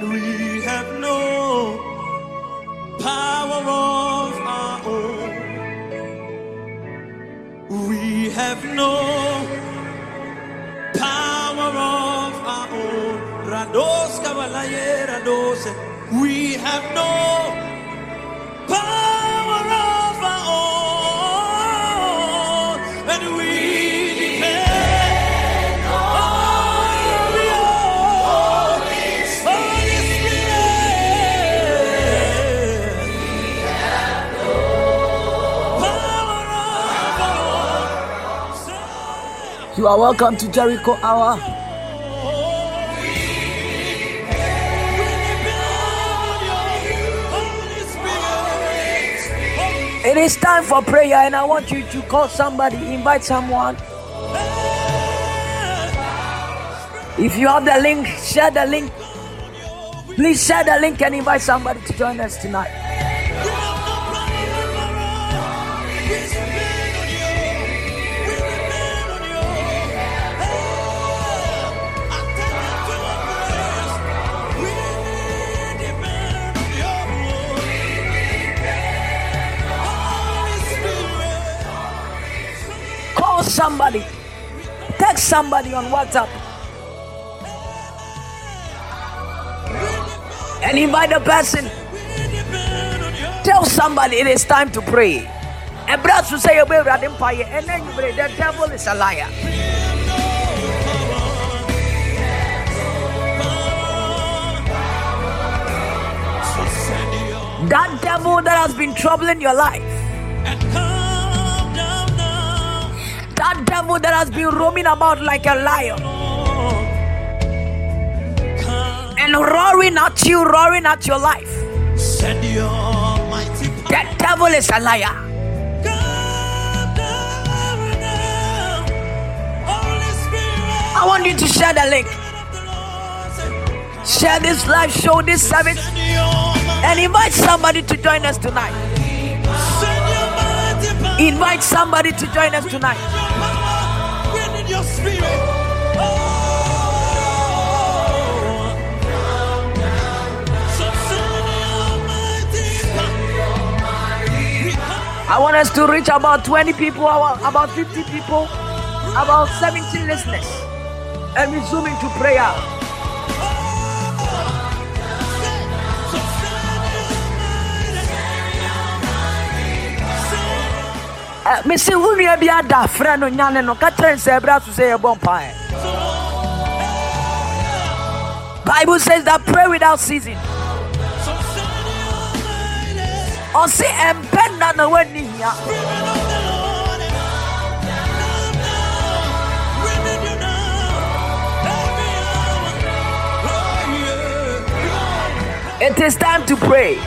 And we have no power of our own. We have no power of our own. Rados kabalaye rados. We have no You are welcome to Jericho Hour. It is time for prayer, and I want you to call somebody, invite someone. If you have the link, share the link. Please share the link and invite somebody to join us tonight. Somebody, text somebody on WhatsApp, and invite the person. Tell somebody it is time to pray. And brothers to say, and then you pray. The devil is a liar. That devil that has been troubling your life, devil that has been roaming about like a lion and roaring at you, roaring at your life. Send your mighty power. The devil is a liar. Come down now. Holy Spirit. I want you to share the link. Share this live show, this service, Send your mighty- and invite somebody to join us tonight. send your mighty power. Invite somebody to join us tonight. I want us to reach about 20 people, about about 50 people, about 17 listeners, and we zoom into prayer. Wo nua bi ada frɛ no nyane no ka kyerɛ nsɛ ɛberɛ so sɛ yɛbɔ bible says that pray without mighty- ɔse ɛmpɛ nna na woanni hia. It is time to pray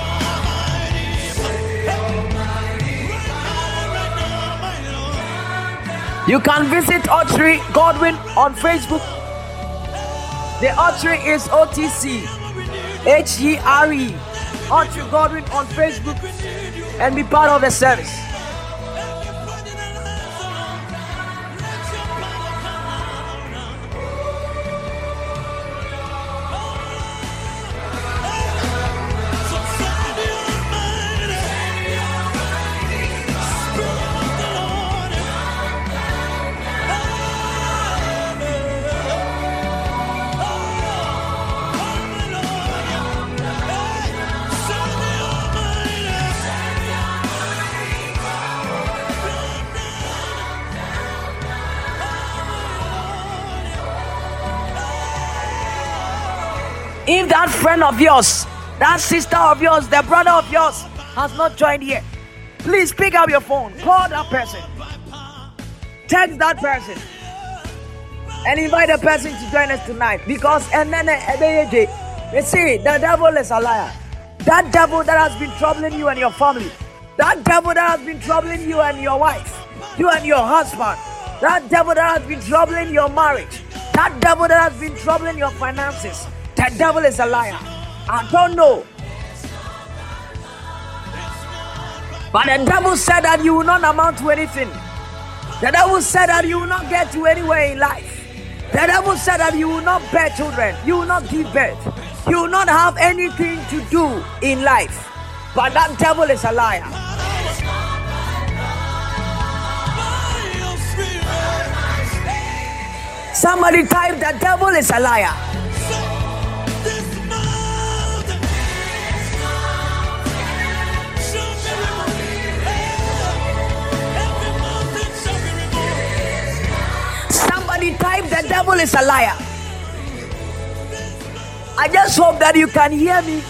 you can visit Otchere Godwin on Facebook. The Otchere is OTC H-E-R-E Otchere Godwin on Facebook and be part of the service friend of yours, that sister of yours, the brother of yours has not joined yet, Please pick up your phone. Call that person. Text that person. And invite the person to join us tonight. Because and then they see the devil is a liar. That devil that has been troubling you and your family. That devil that has been troubling you and your wife. You and your husband. That devil that has been troubling your marriage. That devil that has been troubling your finances. That devil is a liar. I don't know. But the devil said that you will not amount to anything. The devil said that you will not get to anywhere in life. The devil said that you will not bear children. You will not give birth. You will not have anything to do in life. But that devil is a liar. Somebody type the devil is a liar. Somebody type the devil is a liar. I just hope that you can hear me.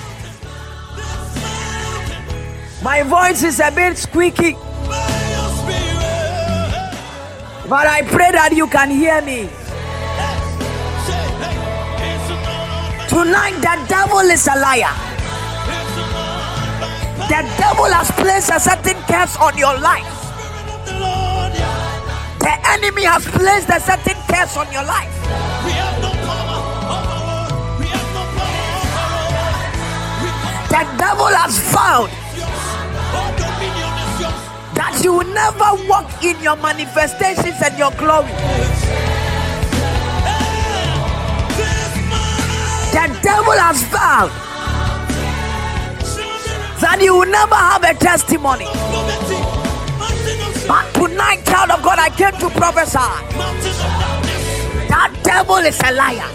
My voice is a bit squeaky, but I pray that you can hear me. Tonight, the devil is a liar. The devil has placed a certain curse on your life. The enemy has placed a certain curse on your life. The devil has found that you will never walk in your manifestations and your glory. The devil has found that you will never have a testimony. But tonight, child of God, I came to prophesy. That devil is a liar.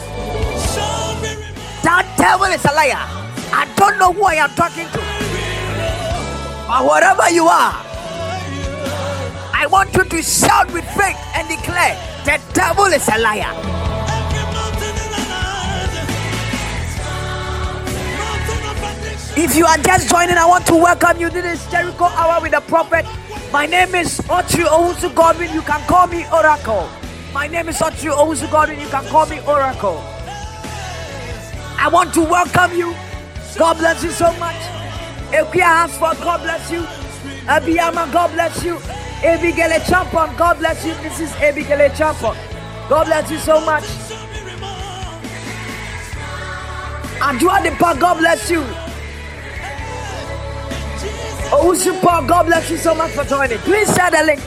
That devil is a liar. I don't know who I am talking to. But wherever you are, I want you to shout with faith and declare the devil is a liar. If you are just joining, I want to welcome you to this Jericho Hour with the Prophet. My name is Otchere Owusu Godwin. You can call me Oracle. My name is Otchere Owusu Godwin. You can call me Oracle. I want to welcome you. God bless you so much. Equia Hasford, God bless you. Abiyama, God bless you. Abigail Champon, God bless you. This is Abigail Champon. God bless you so much. Adua Depa, God bless you. Oh, Owusu Paul, God bless you so much for joining. Please share the link.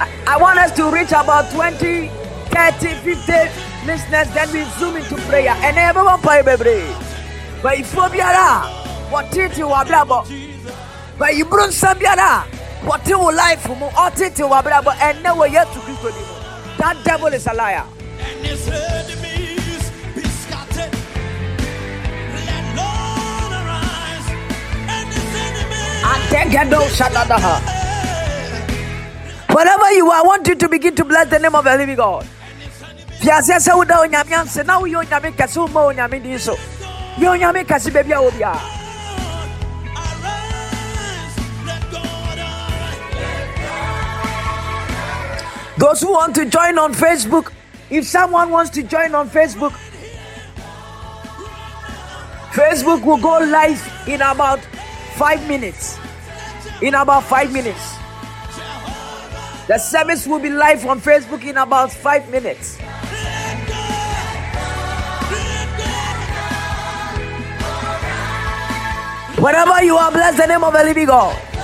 I, I want us to reach about 20, 30, 50 listeners, then we zoom into prayer. And everyone pray, baby. But if you are what did you are But you bring some what you life or titi wa brabo and now we're yet to to That devil is a liar. Wherever you are, I want you to begin to bless the name of the living God. Those who want to join on Facebook, if someone wants to join on Facebook, Facebook will go live in about five minutes. In about five minutes. The service will be live on Facebook in about five minutes. Wherever you are, bless the name of the living God.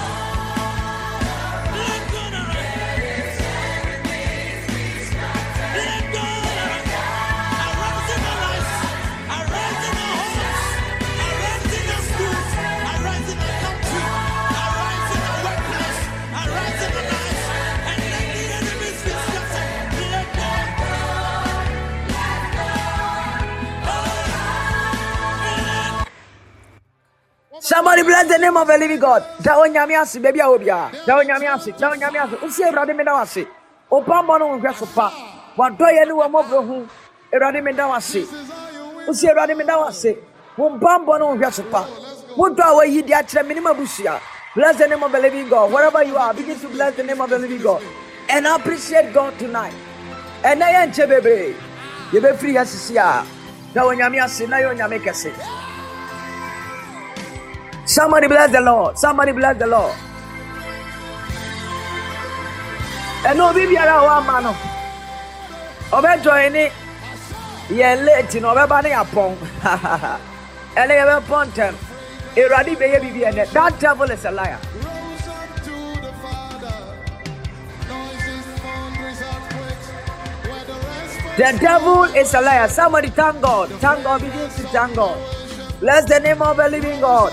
Somebody bless the name of the living God. Da onyame ase baby a obia. Da onyame ase. Da onyame ase. Usi Awurade me da wase. Opambo no nhwe so pa. Wadɔ yɛ ne wɔn mɔbro ho. Awurade me da wase. Usi Awurade me da wase. Wo mpambɔ no nhwe so pa. Wo dɔ a wayi di akyerɛ me ne m'abusua. Bless the name of the living God. Wherever you are, begin to bless the name of the living God. And appreciate God tonight. And I am Chebebe. You be free as you see. Now when you see, now you make a say. Somebody bless the Lord. Somebody bless the Lord. And no be biara wa ma no. Obe join ni ye late no obe ba ne apon. Ele ye be pon tem. Eradi be ye. That devil is a liar. Rose up to the Father. Noises, thunders, earthquakes. Where the rest The devil is a liar. Somebody thank God. Thank God. Begin to thank God. Bless the name of the living God.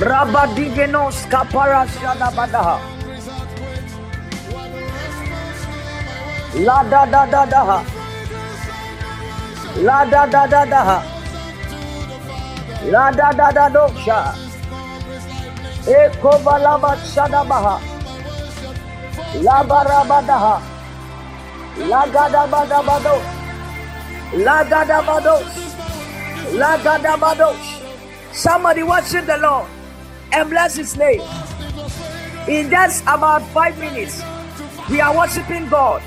My worship. La da da da da ha. La da da da da ha. La da da da do sha. Eko balaba shadabaha. La barabadaha. La gada bada bado. La gada bado. La gada bado. Somebody worship the Lord and bless His name. In just about five minutes, we are worshiping God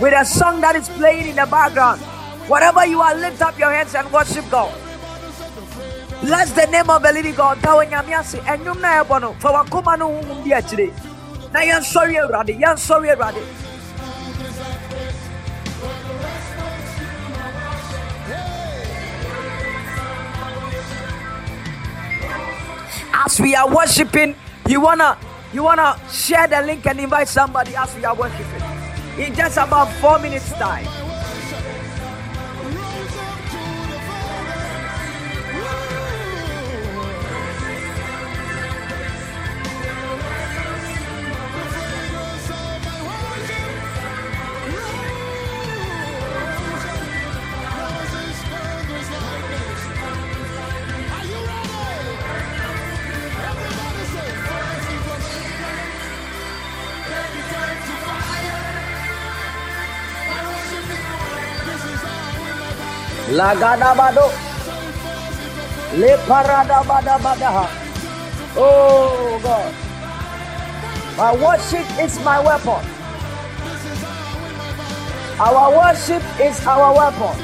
with a song that is playing in the background. Whatever you are, lift up your hands and worship God. Bless the name of the living God. Tawo nyame ase. Enyum no. As we are worshiping, you wanna you wanna share the link and invite somebody as we are worshiping. In just about four minutes time. Lagadabado. Le paradabadabadaha. Oh God. My worship is my weapon. Our worship is our weapon.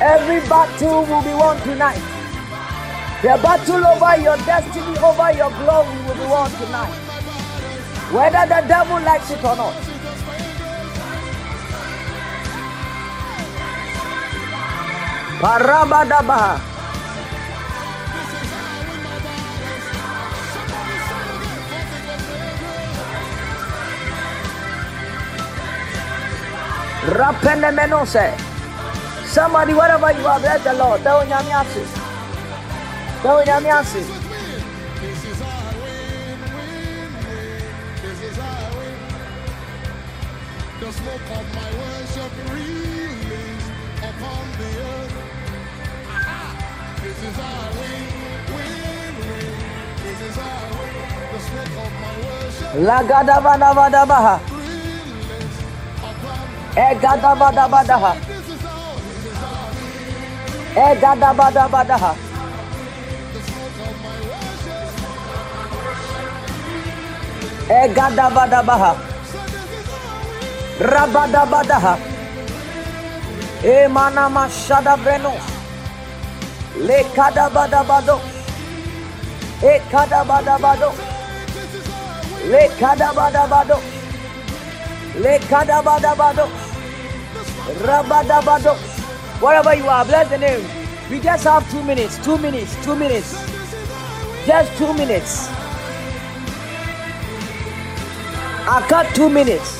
Every battle will be won tonight. The battle over your destiny, over your glory will be won tonight. Whether the devil likes it or not. Parabadabaha. Rapenemenose. Somebody, wherever you are, bless the Lord. Tell. Tell win, win. This is our. The smoke of my worship release upon is our win, win, win. This is our win. The smoke of my worship Lagadabadabadabaha. Egadabadabadaha. Eh, this is our, this is our Egadabadabadaha. Eh, the smoke of my worship. Eh, Egadabadabaha. So this is our win. Rabadabadaha. Emanama shadabreno. Lekadabadabado. Ekadabadabado. Lekadabadabado. Lekadabadabado. Rabadabado. Wherever you are, bless the name. We just have two minutes, two minutes, two minutes. Just two minutes. I got two minutes.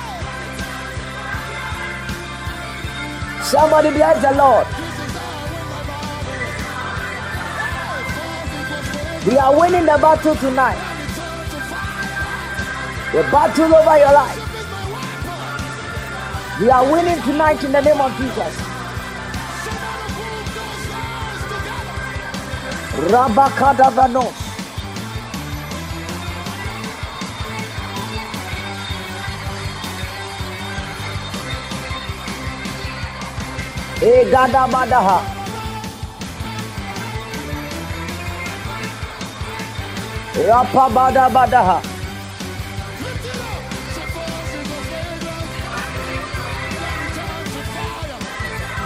Somebody bless the Lord. We are winning the battle tonight. The battle over your life. We are winning tonight in the name of Jesus. Rabakadavanos. Eh, Egadabadaha. Rapabadabadaha.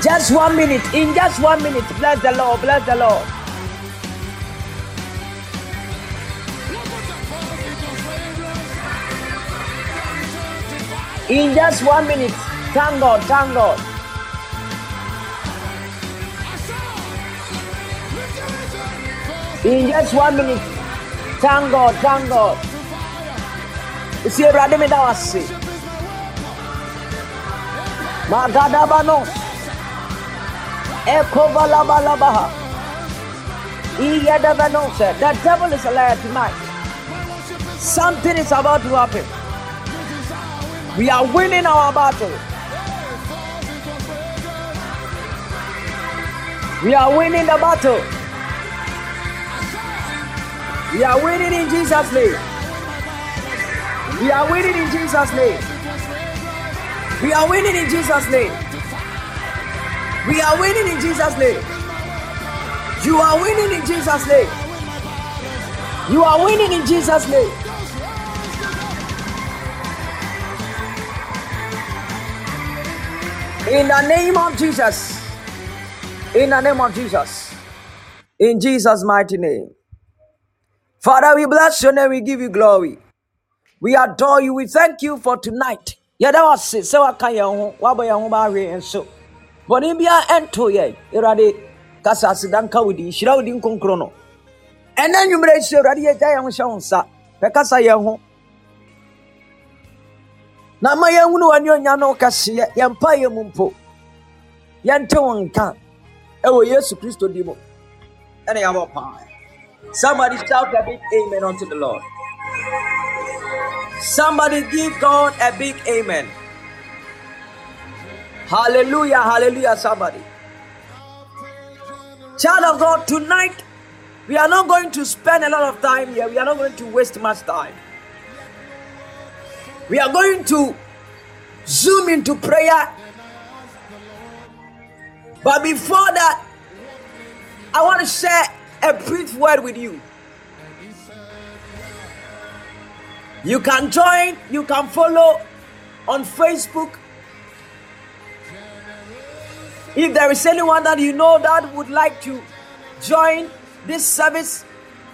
Just one minute. In just one minute. Bless the Lord. Bless the Lord. In just one minute. Thank God. Thank God. In just one minute. Thank God. Thank God. See, Radhe me da wasi. Magadabanos. Ekovalabalabaha. Iyadavanose. The devil is a liar tonight. Something is about to happen. We are winning our battle. We are winning the battle. We are winning in Jesus' name. We are winning in Jesus' name. We are winning in Jesus' name. We are winning in Jesus' name. You are winning in Jesus' name. You are winning in Jesus' name. In the name of Jesus. In the name of Jesus. In Jesus' mighty name. Father, we bless your name. We give you glory. We adore you. We thank you for tonight. Yɛda wo ase sɛ waka yɛn ho woabɔ yɛn ho baahwe yɛn so bɔne biara ɛnto yɛn awurade kasa asedanka wo din hyira wo din kronkron no ɛnɛ nnwummerɛ hyɛ awurade yɛgya yɛn ho hyɛ wo nsa bɛkasa yɛn ho na ma yɛnhunu w'ani onya no wo kɛseɛ yɛmpa yɛ mu mpo yɛnte wo nka ɛwɔ yesu kristo di mu ɛne yɛabɔ paa somebody shout a big amen unto the lord Somebody give God a big amen. Hallelujah, hallelujah, somebody. Child of God, tonight we are not going to spend a lot of time here. We are not going to waste much time. We are going to zoom into prayer. But before that, I want to share a brief word with you. You can join, you can follow on Facebook. If there is anyone that you know that would like to join this service,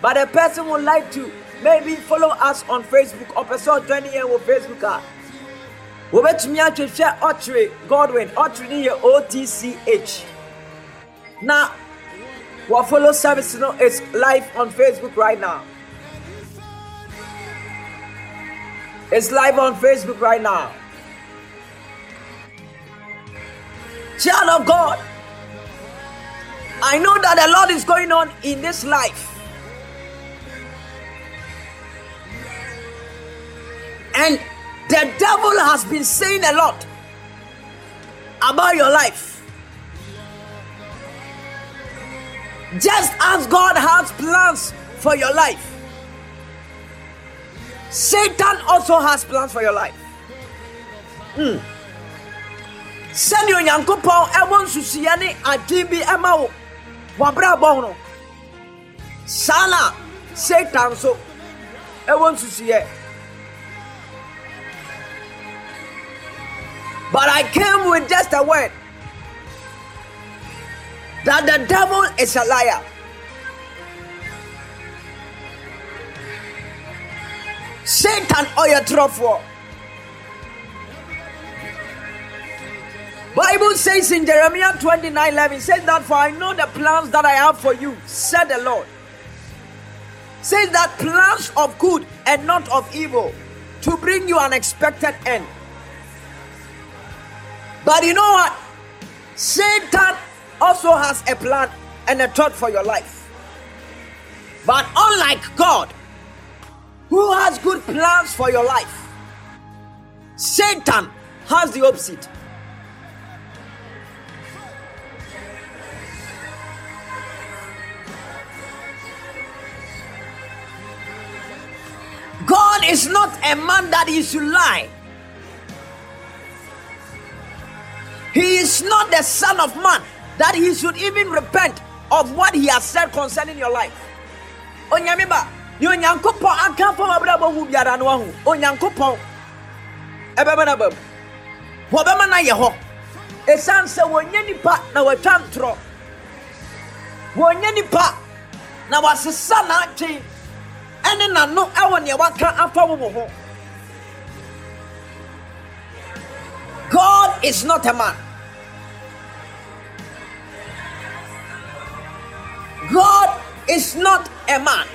but a person would like to maybe follow us on Facebook or person joining here with Facebook. Ah. wobɛtumi ahwehwɛ ɔkyere godwin ɔkyere ne yɛ otch na wɔfollow service no is live on facebook right now It's live on Facebook right now. Child of God, I know that a lot is going on in this life. And the devil has been saying a lot about your life. Just as God has plans for your life, Satan also has plans for your life. Mm. Sɛdeɛ onyankopɔn ɛwɔ nsusuiɛ ne ade bi ɛma wo. Wabrabɔ no. Saa na satan nso ɛwɔ nsusuiɛ. But i came with just a word that the devil is a liar satan ɔyɛ torɔfoɔ bible says in jeremiah 29 11 says that for i know the plans that i have for you said the lord says that plans of good and not of evil to bring you an expected end. But you know what? Satan also has a plan and a thought for your life. But unlike God, who has good plans for your life, Satan has the opposite. God is not a man that he should lie. He is not the son of man that he should even repent of what he has said concerning your life. Onyame ba, ni onyankopɔn aka fa wabrabɔ hu biara no ahu. Onyankopɔn ɛbɛma na bam. Wɔbɛma na yɛ hɔ. Ɛsiane sɛ wɔnyɛ nipa na wɔatwa ntorɔ. Wɔnyɛ nipa na wɔasesa n'atwe ɛne n'ano ɛwɔ nea waka afa wo ho. God is not a man. God is not a man.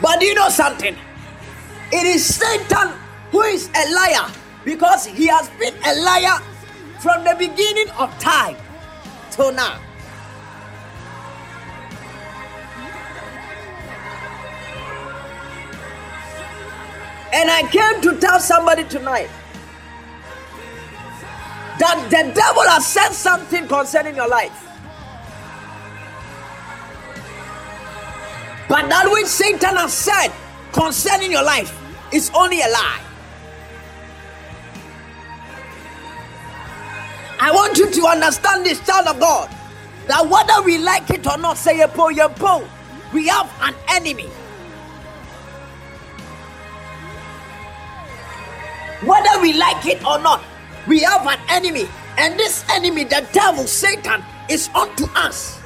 But you know something? It is Satan who is a liar because he has been a liar from the beginning of time till now. And I came to tell somebody tonight that the devil has said something concerning your life. But that which Satan has said concerning your life is only a lie. I want you to understand this, child of God, that whether we like it or not, say a po, po, we have an enemy. Whether we like it or not, we have an enemy. And this enemy, the devil, Satan, is unto us.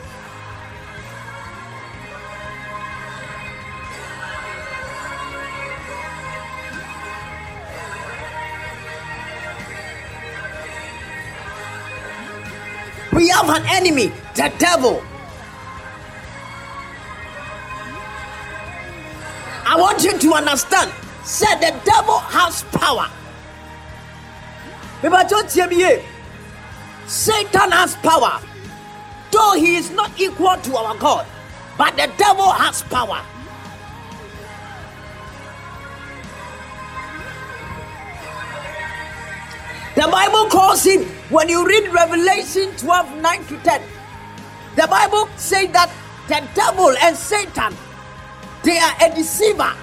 We have an enemy, the devil. I want you to understand. Said the devil has power. Satan has power. Though he is not equal to our God, but the devil has power. The Bible calls him, when you read Revelation 12 9 to 10, the Bible says that the devil and Satan, they are a deceiver.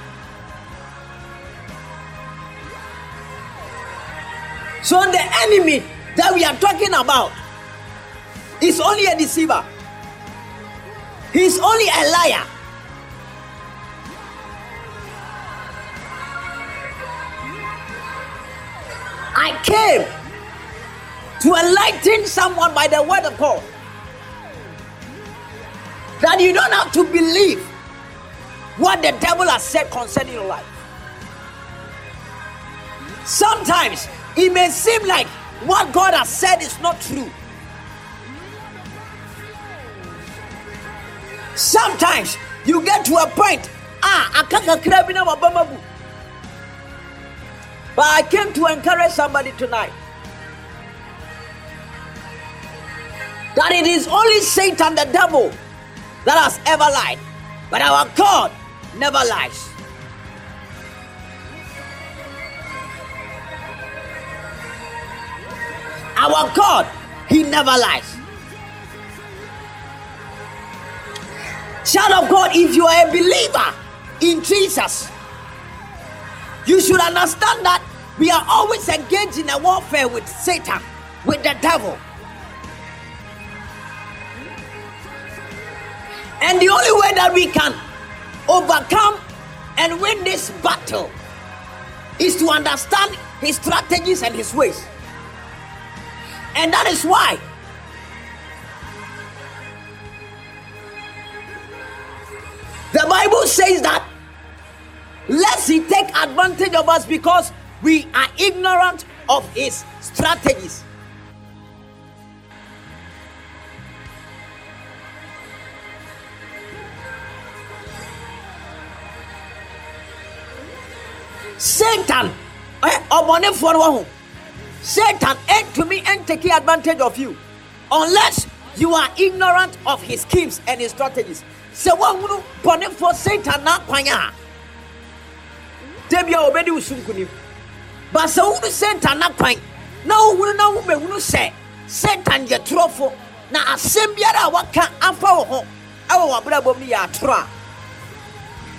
So the enemy that we are talking about is only a deceiver. He's only a liar. I came to enlighten someone by the word of God that you don't have to believe what the devil has said concerning your life. Sometimes it may seem like what God has said is not true. Sometimes you get to a point, ah, na wabama bu. But I came to encourage somebody tonight that it is only Satan, the devil, that has ever lied, but our God never lies. Our God, He never lies. Child of God, if you are a believer in Jesus, you should understand that we are always engaged in a warfare with Satan, with the devil. And the only way that we can overcome and win this battle is to understand his strategies and his ways. And that is why the Bible says that lest he take advantage of us because we are ignorant of his strategies. Satan ɔbɔnefoɔ no wɔ ho satan eh, ɛntumi ɛntake advantage of you. Unless you are ignorant of his schemes and his strategies. Sɛ woahunu bɔnefoɔ satan n'akwan a da bia wɔbɛdi wo so nkonim but sɛ satan n'akwan na wohunu na womɛhunu sɛ satan yɛ torɔfo na asɛm biara a waka afa wo ho ɛwɔ w'abrabɔ mu yɛ atorɔ a.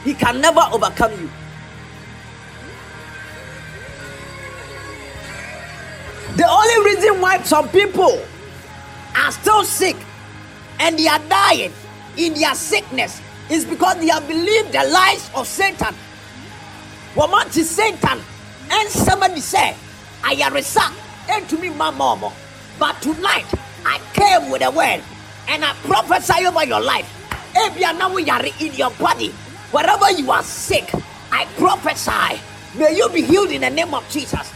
He can never overcome you the only reason why some people are still sick and they are dying in their sickness is because they have believed the lies of Satan. Woman to Satan and somebody say, I am a son and to me, my mama. But tonight I came with a word and I prophesy over your life. If you are now in your body, wherever you are sick, I prophesy. May you be healed in the name of Jesus.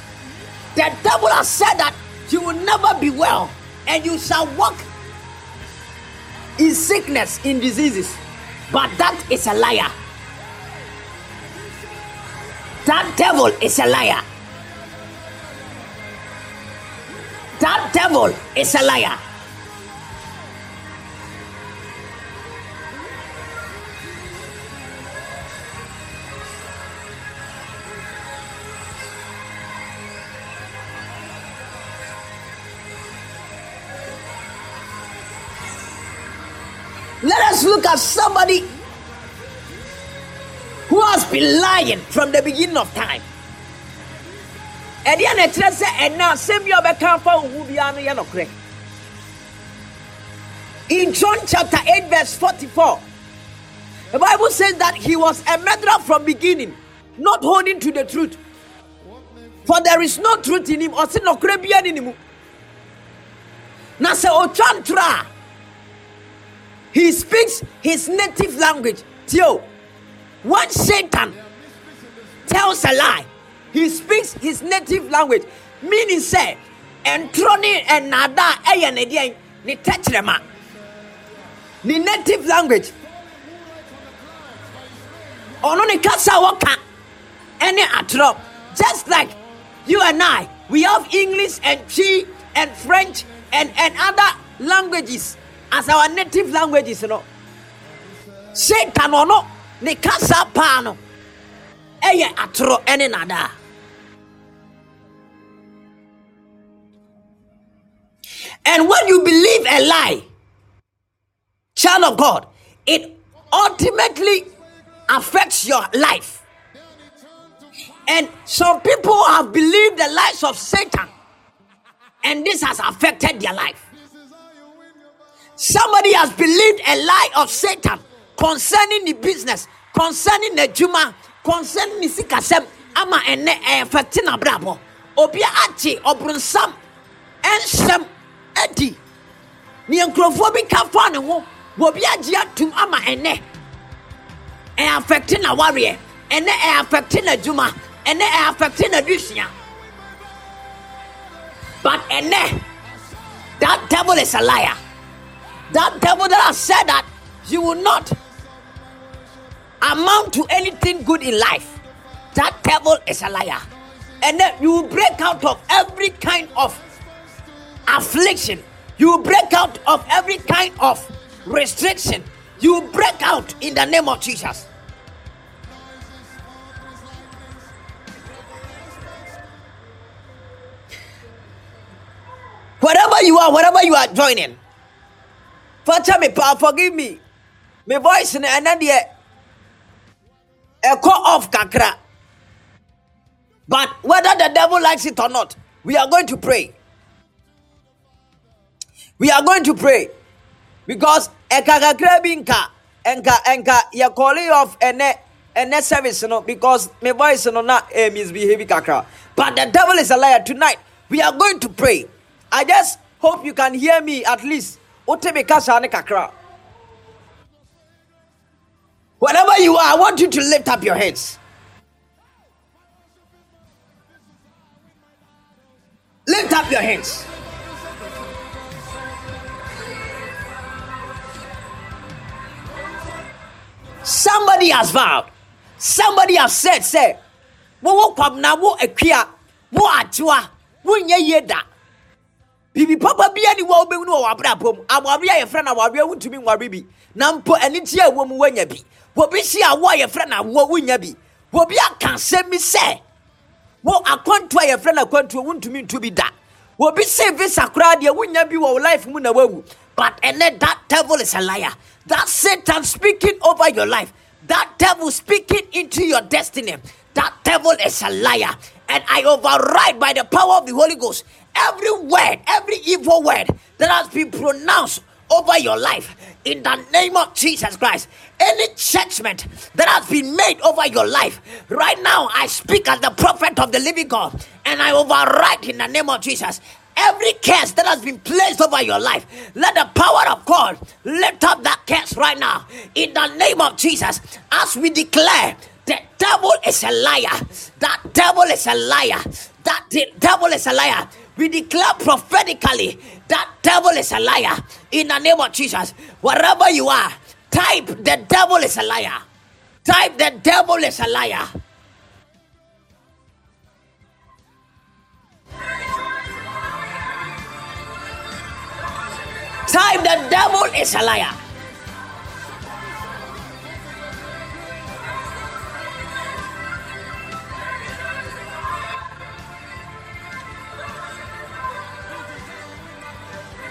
The devil has said that you will never be well and you shall walk in sickness, in diseases. But that is a liar. That devil is a liar. That devil is a liar. At somebody who has been lying from the beginning of time. ɛdeɛ na ɛkyerɛ sɛ ɛna asɛm bi a ɔbɛka afa wo ho biara no yɛ nokorɛ. In john chapter 8 verse 44 the bible says that he was a murderer from beginning not holding to the truth. For there is no truth in him ɔse nokorɛ biara ne ne mu. Na sɛ ɔtwa ntorɔ a he speaks his native language. Tio when satan tells a lie he speaks his native language. Meaning say ɛntorɔ ne ɛnada a ɛyɛ ne deɛn ne tɛkyerɛma native language. Ɔno ne kasa a wɔka ɛne atorɔ just like you and i we have english and Twi and french and and other languages as our native languages no. Satan ɔno ne kasa paa no. Ɛyɛ atorɔ and when you believe a lie child of god it ultimately affects your life. And some people have believed the lies of satan and this has affected their life Somebody has believed a lie of Satan concerning the business, concerning the juma, concerning the sikasem. Ama ene eh, effecting abrabo. Obia achi obronsam ensem edi. Ni nkrofo bi ka fa ne ho. Obi agye atum ama ene. E affecting a warrior. Ene e affecting a juma. Ene e affecting a dusia. But ene that devil is a liar. That devil that has said that you will not amount to anything good in life, that devil is a liar. And then you will break out of every kind of affliction, you will break out of every kind of restriction, you will break out in the name of Jesus. Wherever you are, wherever you are joining, Father me pa forgive me. My voice no ɛna deɛ ɛkɔ off kakra. But whether the devil likes it or not, we are going to pray. We are going to pray because ɛka kakra bi nka nka nka yɛ calling off ɛnɛ ɛnɛ service no because my voice no na eh, misbehave kakra. But the devil is a liar. Tonight we are going to pray. I just hope you can hear me at least. Kasa ne kakra. Wherever you are i want you to lift up your hands. Lift up your hands. Somebody has vowed. Somebody has said say wowɔ kwamna wo akua wo atewa wonyɛ yie da biribi papa bia ni wɔ wobɛhu no wɔ w'abrabɔ mu awareɛ a yɛfrɛ no awareɛ wontumi nware bi. Na mpo anigye a ɛwɔ mu woanya bi. Wɔbi si awo a yɛfrɛ no awoɔ wonya bi. Wɔbi aka asɛm bi sɛ wo akwantuo a yɛfrɛ no akwantuo wontumi nto bi se visa koraa deɛ wonya bi wɔ life mu na wawu. But ɛnɛ that devil is a liar. That satan speaking over your life. That devil speaking into your destiny. That devil is a liar. And i override by the power of the holy ghost every word every evil word that has been pronounced over your life in the name of Jesus Christ. Any judgment that has been made over your life, right now I speak as the prophet of the living God and I override in the name of Jesus. Every curse that has been placed over your life, let the power of God lift up that curse right now in the name of Jesus. As we declare, the devil is a liar. That devil is a liar. That the devil is a liar. We declare prophetically that devil is a liar in the name of Jesus. Wherever you are, type the devil is a liar. Type the devil is a liar. Type the devil is a liar.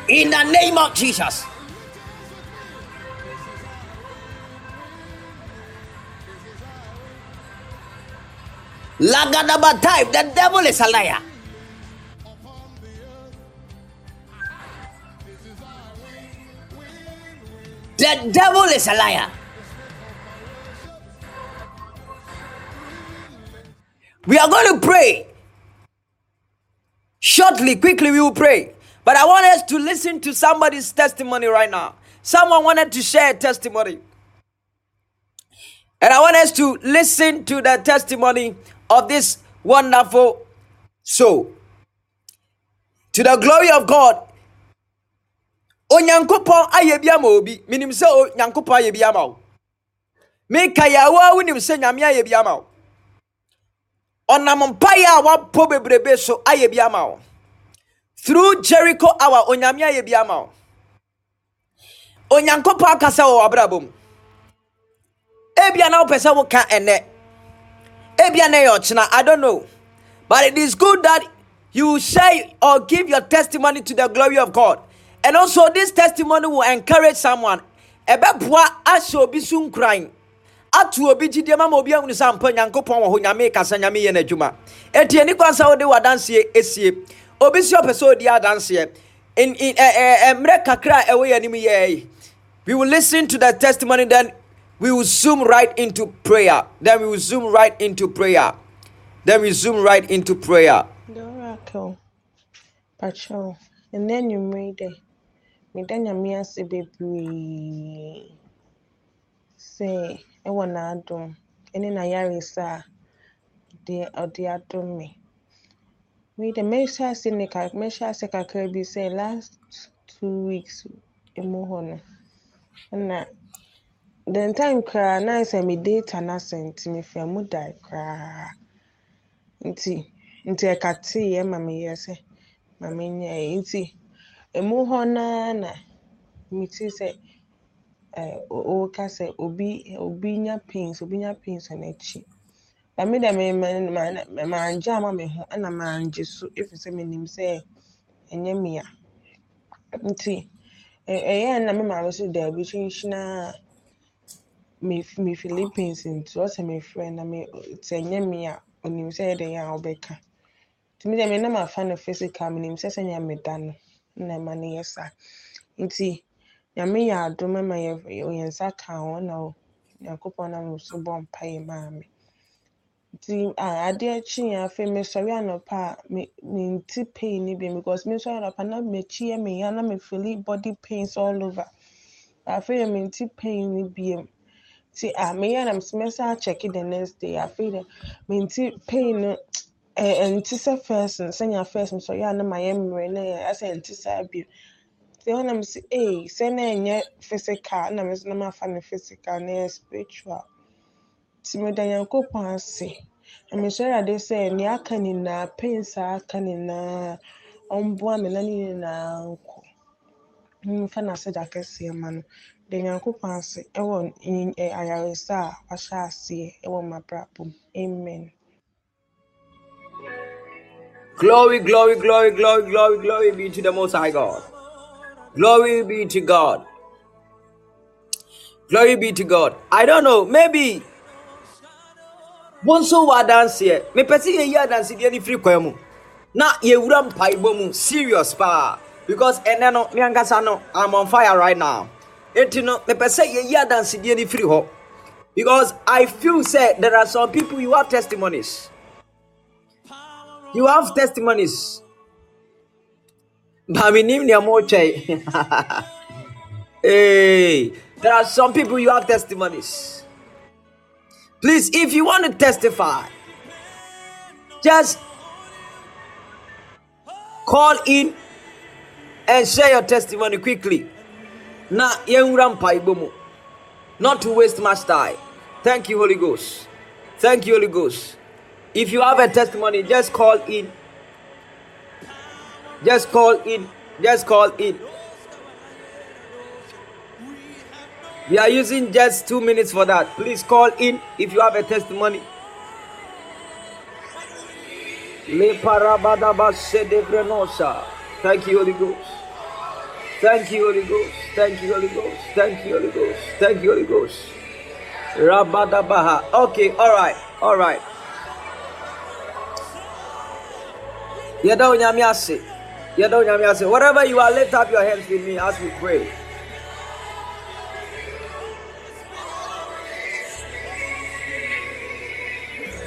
In the name of Jesus. Lagadaba type, the devil is a liar. The devil is a liar. We are going to pray. Shortly, quickly, we will pray. But I want us to listen to somebody's testimony right now. Someone wanted to share a testimony. And I want us to listen to the testimony of this wonderful soul. To the glory of God. Onyankopɔn ayɛ bi ama obi. Minim sɛ o- Nyankopɔn ayɛ bi ama wo. Wonim sɛ Nyame ayɛ bi bebrebe so ayɛ. Through Jericho hour, Onyame ayɛ bi ama wo. Onyankopɔn akasa wɔ w'abrabɔ mu. Ebia na wopɛ sɛ woka ɛnɛ. Ebia na ɛyɛ. I don't know. But it is good that you share or give your testimony to the glory of God. And also, this testimony will encourage someone. Ɛbɛboa ahyɛ obi so nkuran. ato obi gyidie ma obi ahunu sɛ ampa nyankopɔn wɔ nyame kasa nyame yɛ n'adwuma ɛti ɛni kwan sɛ wode w'adanseɛ esie obi si ɔpɛ sɛ odi adanseɛ in in ɛ ɛ ɛ mmerɛ kakra a ɛwɔ yɛn anim yɛ yi we will listen to the testimony then we will zoom right into prayer. Then we will zoom right into prayer. Then we zoom right into prayer. And then you made it. Meda nyame ase bebree. Sɛ ɛwɔ n'adom ɛne n'ayaresa a ɔde adom me. Mei de mɛhyɛ ase ne ka mɛhyɛ ase kakra bi sɛ last two weeks mu hɔ no ɛna the time koraa na ayɛ sɛ me data no asɛ nti mefia mu dae koraa nti nti ɛkateeɛ ma meyɛɛ sɛ ma menyɛe nti emu hɔ naa na metee sɛ ɛɛ wɔreka sɛ obi obi nya pains obi nya pains wɔ n'akyi. Na me de me ma ma mangye amma me ho ɛna mangye so ɛfiri sɛ minim sɛ ɛnyɛ me a. Nti ɛ ɛyɛɛ na me maame so daabi kyinkyini a me Philippines nti ɔsɛ mefrɛ na sɛ ɛnyɛ me a onim sɛ ɛyɛ dɛn a ɔbɛka. Nti me deɛ menam afa no physical minim sɛ sɛnea meda no na ɛma no yɛ saa. Nti Nyame yɛ adom ma yɛ yɛn nsa kaa ho na Nyankopɔn nam so bɔɔ mpaeɛ maa me. Nti a adeɛ kyee afei mesɔre anɔpa a me mente pain no bio because mesɔre anɔpa na m'akyi yɛ me ya na me feeli body pains all over. Afei deɛ mente pain no bio. Nti a meyɛɛ na mɛsan akyɛke the next day afei deɛ mente pain no ɛ ɛnte sɛ first no sɛnea first mesɔre a na mayɛ mmerɛ na asɛ ɛnte saa bio. Nti ɛhɔ na mese ee sɛ na ɛnyɛ physical na me so na mafa no physical na ɛyɛ spiritual. Nyankopɔn ase Awurade sɛ nea aka nyinaa, aka nyinaa, ɔmboa me na ne nyinaa nkɔ. Mfa kɛseɛ ma no. Nyankopɔn ase ɛwɔ ayaresa a wahyɛ aseɛ ɛwɔ. Amen. Glory, glory, glory, glory, glory, glory be to the Most High God. Glory be to God. Glory be to God. I don't know, maybe. Bonso wa dance here. Me pesi ye ya dance bi ani free kwan mu. Na ye wura mpaebɔ mu serious pa because ene no me ankasa no I'm on fire right now. Enti no me pese ye ya dance bi ani free hɔ. Because I feel say there are some people you have testimonies. You have testimonies. But need nea motwɛn. Hey, there are some people you have testimonies. Please, if you want to testify, just call in and share your testimony quickly. Na. Not to waste much time. Thank you, Holy Ghost. Thank you, Holy Ghost. If you have a testimony, just call in. Just call in. Just call in. We are using just two minutes for that. Please call in if you have a testimony. Thank you, Holy Ghost. Thank you, Holy Ghost. Thank you, Holy Ghost. Thank you, Holy Ghost. Thank you, Holy Ghost. Rabadabaha. Okay, all right, all right. Whatever you are, lift up your hands with me as we pray.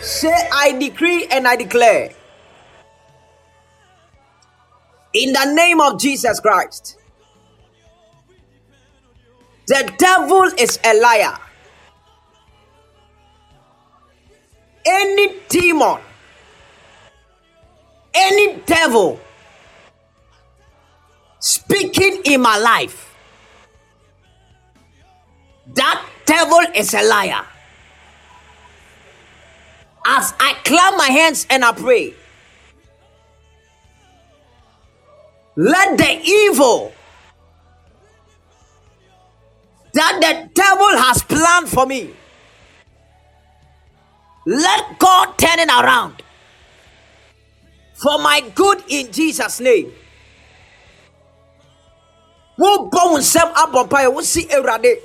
Say, I decree and I declare in the name of Jesus Christ. The devil is a liar. Any demon, any devil speaking in my life, that devil is a liar. As I clap my hands and I pray, let the evil that the devil has planned for me, let God turn it around. For my good in Jesus' name. wobɔ wo nsɛm abɔ mpaeɛ wosi awurade.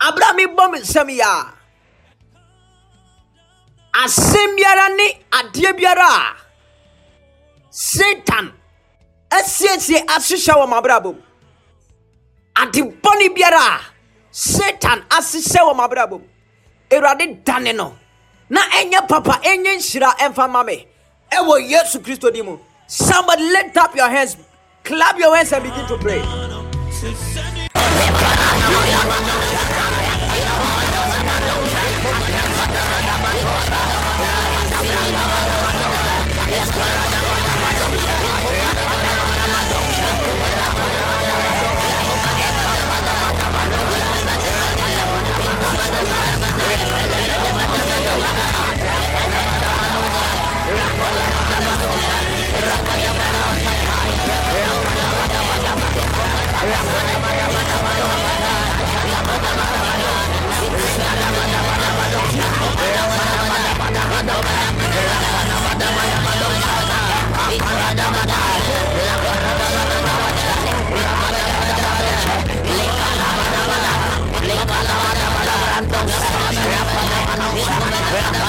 Abra mebɔ me nsɛm yi a asɛm biara ne adeɛ biara a satan asiesie ahyehyɛ wɔ m'abrabɔ mu. Ade bɔne biara a satan ahyehyɛ wɔ m'abrabɔ mu. Awurade dane no. Na ɛnyɛ papa ɛnyɛ nhyira ɛmfa ma me. Ɛwɔ yesu kristo din mu. Somebody lift up your hands. Clap your hands and begin to pray Mother, mother, mother, mother, mother, mother, mother, mother, mother, mother, mother, mother, Yeah.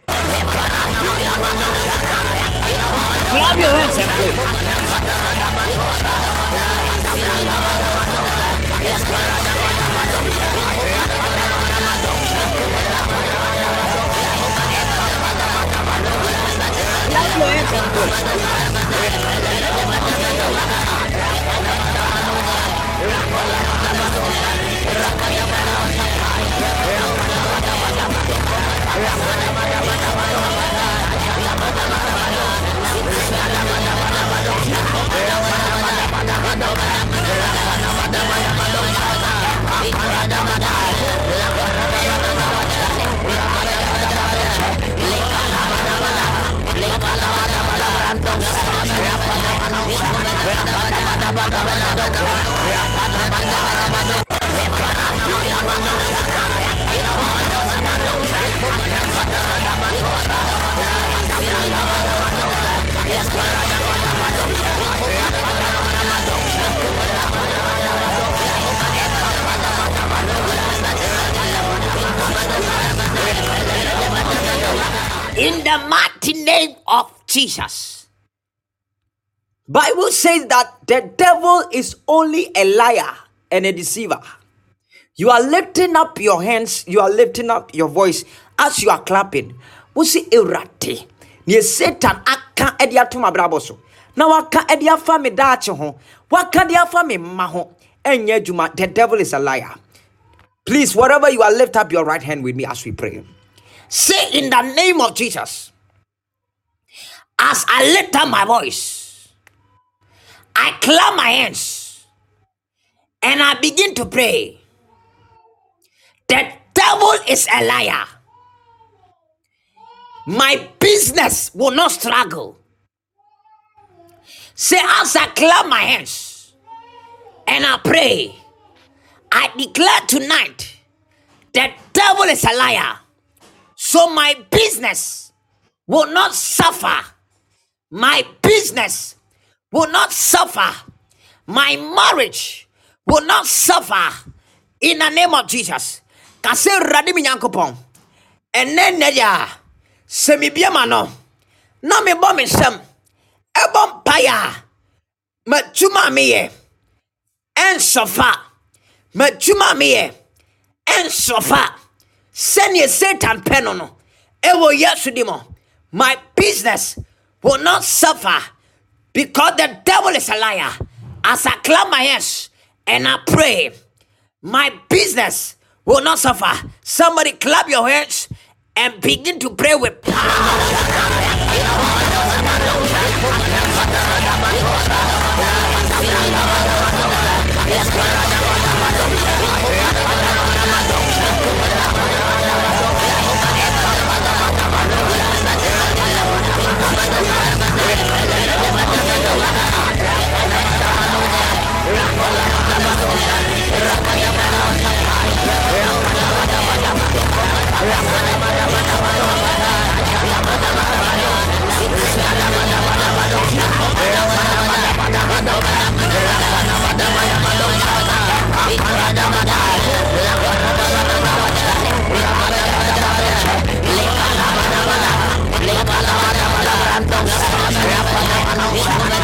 Clap your hands and pray. In the mighty name of Jesus. Bible says that the devil is only a liar and a deceiver. You are lifting up your hands, you are lifting up your voice as you are clapping. Wusi erate. Ni Satan aka edi atum abrabo so. Na waka edi afa me daakye ho. Waka di afa me mma ho. Enye adwuma. The devil is a liar. Please, wherever you are, lift up your right hand with me as we pray. Say in the name of Jesus, as I lift up my voice, I clap my hands and I begin to pray. The devil is a liar. My business will not struggle. Say, as I clap my hands and I pray, I declare tonight that devil is a liar. So my business will not suffer. My business will not suffer. My marriage will not suffer. In the name of Jesus. Kase radi mi nyankopɔn. Ɛnɛ nnɛ deɛ sɛ mebiama no, na mebɔ me nsɛm, ɛbɔ mpaeɛ a, matuma a meyɛ, ɛnsɔfa. Matuma a meyɛ, ɛnsɔfa. Sɛnea Satan pɛ no no, ɛwɔ Yesu di. My business will not suffer because the devil is a liar. As I clap my hands and I pray, my business will not suffer. Somebody clap your hands and begin to pray with power.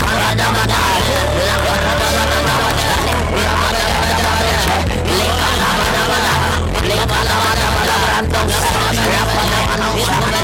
Para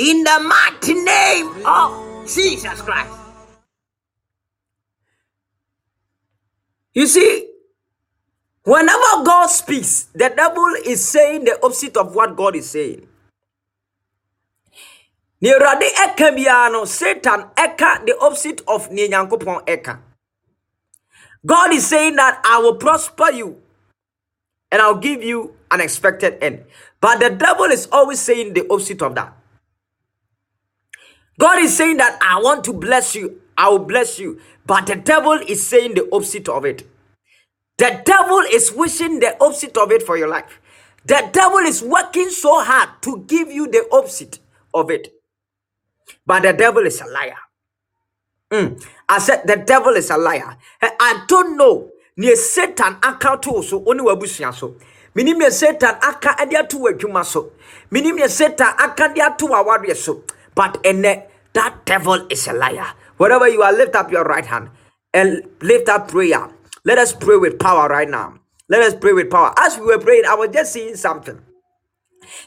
In the mighty name of Jesus Christ. You see, whenever God speaks, the devil is saying the opposite of what God is saying. Nea Awurade ɛka Satan ɛka the opposite of nea Nyankopɔn. God is saying that I will prosper you and I'll give you an expected end. But the devil is always saying the opposite of that. God is saying that I want to bless you, I will bless you. But the devil is saying the opposite of it. The devil is wishing the opposite of it for your life. The devil is working so hard to give you the opposite of it. But the devil is a liar. Mm. I said the devil is a liar. I don't know. Near Satan aka to so oni wabusua so. Minim near Satan aka ade ato wadwuma so. Minim near Satan aka de ato awareɛ so. But ene that devil is a liar. Wherever you are, lift up your right hand and lift up prayer. Let us pray with power right now. Let us pray with power. As we were praying, I was just seeing something.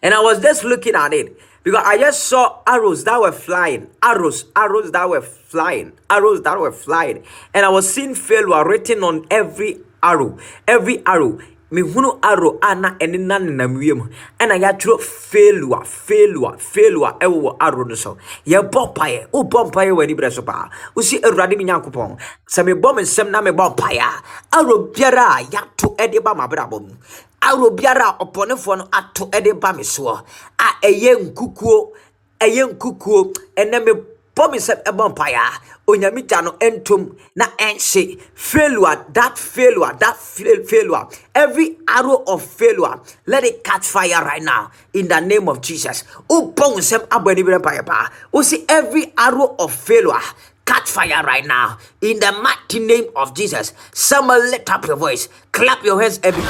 And I was just looking at it because I just saw arrows that were flying, arrows, arrows that were flying, arrows that were flying. And I was seeing failure written on every arrow, every arrow. Mehunu arrow a na ɛne na nenam wiem. Ɛna yɛatwerɛ failure failure failure ɛwɔ wɔ arrow no so. Yɛbɔ mpaeɛ. Wobɔ mpaeɛ wɔ ani berɛ so paa. Wosi awurade me nyankopɔn sɛ mebɔ me nsɛm na mebɔ mpaeɛ a arrow biara a yɛato ɛde ba mabrabɔ mu. Arrow biara a ɔpɔnefoɔ no ato ɛde ba me soɔ. A ɛyɛ nkukuo ɛyɛ nkukuo ɛnɛ mebɔ me nsɛm ɛbɔ mpaeɛ a onyame gya no ɛntom na ɛnhye. Failure that failure that fail- failure. Every arrow of failure let it catch fire right now. In the name of jesus. Wobɔ wo nsɛm abɔ ani berɛ mpaeɛ paa. Wosi every arrow of failure catch fire right now. In the mighty name of jesus. Someone lift up your voice. Clap your hands and begin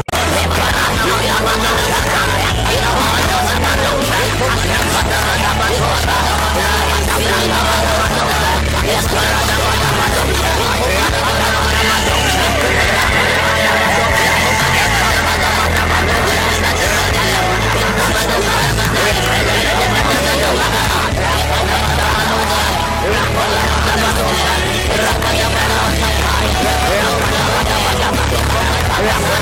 Yeah.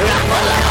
Lick a lot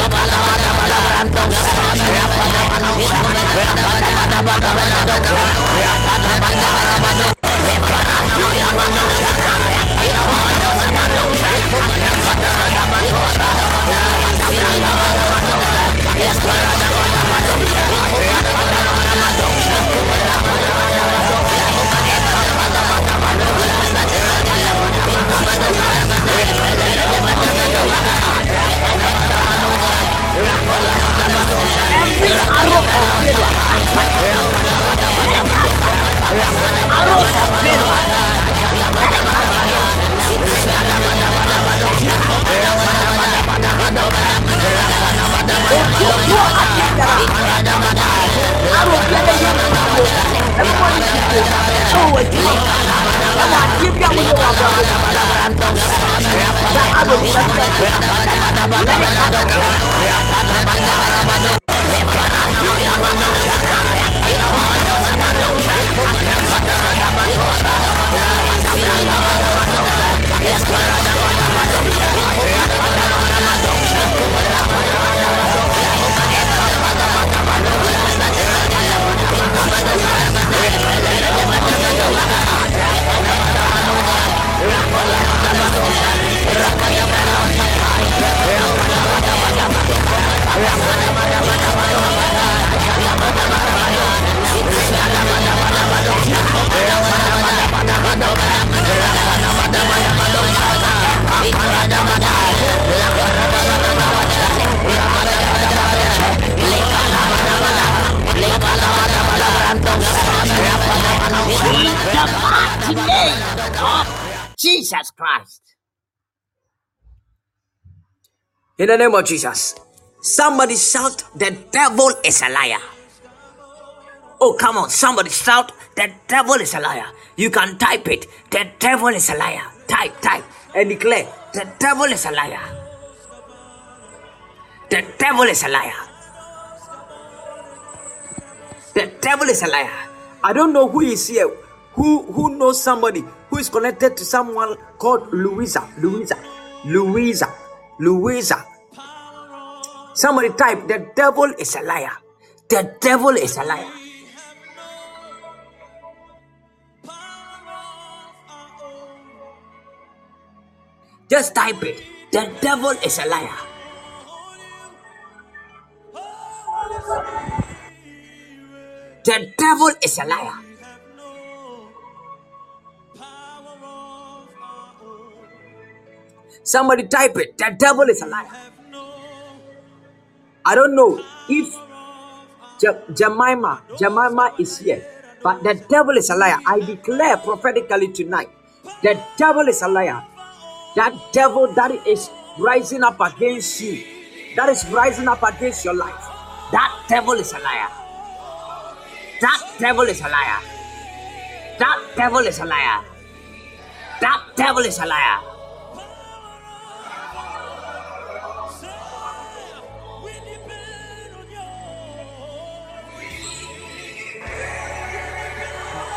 Every Yeah. Let it catch Jesus Christ. In the name of Jesus. Somebody shout, The devil is a liar. Oh, come on. Somebody shout, The devil is a liar. You can type it. The devil is a liar. Type, type, and declare, The devil is a liar. The devil is a liar. The devil is a liar. I don't know who is here. Who who knows somebody who is connected to someone called Louisa? Louisa. Louisa. Louisa. Somebody type the devil is a liar. The devil is a liar. Just type it. The devil is a liar. The devil is a liar. Somebody type it. The devil is a liar. I don't know if Je- Jemima, Jemima is here, but the devil is a liar. I declare prophetically tonight, the devil is a liar. That devil that is rising up against you, that is rising up against your life, that devil is a liar. That devil is a liar. That devil is a liar. That devil is a liar.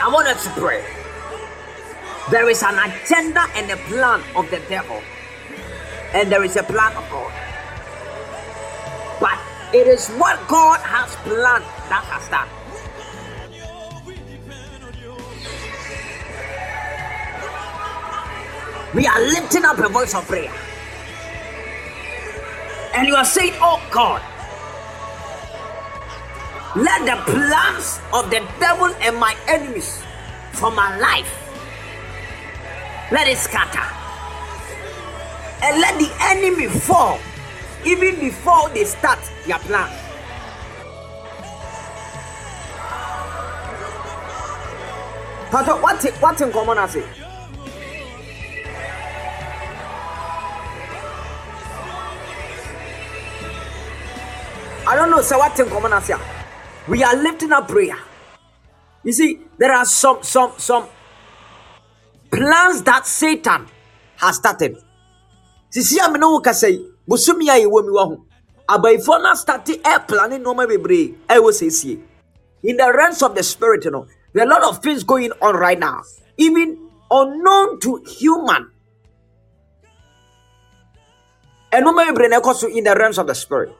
I want us to pray. There is an agenda and a plan of the devil, and there is a plan of God. But it is what God has planned that has done. We are lifting up a voice of prayer. And you are saying, Oh God, let the plans of the devil and my enemies for my life let it scatter. And let the enemy fall even before they start their plan. Pastor, what what in common I say? I don't know, so what in common I say? We are lifting up prayer. You see, there are some some some plans that Satan has started. Sisi ah, a mene wo kasa yi, bosomi a yɛwɔ mi wɔ ho. Abayifoɔ no starte air planning nneɛma bebree. In the realms of the spirit, you know, there are a lot of things going on right now, even unknown to human. And no bebree na ɛkɔ in the realms of the spirit.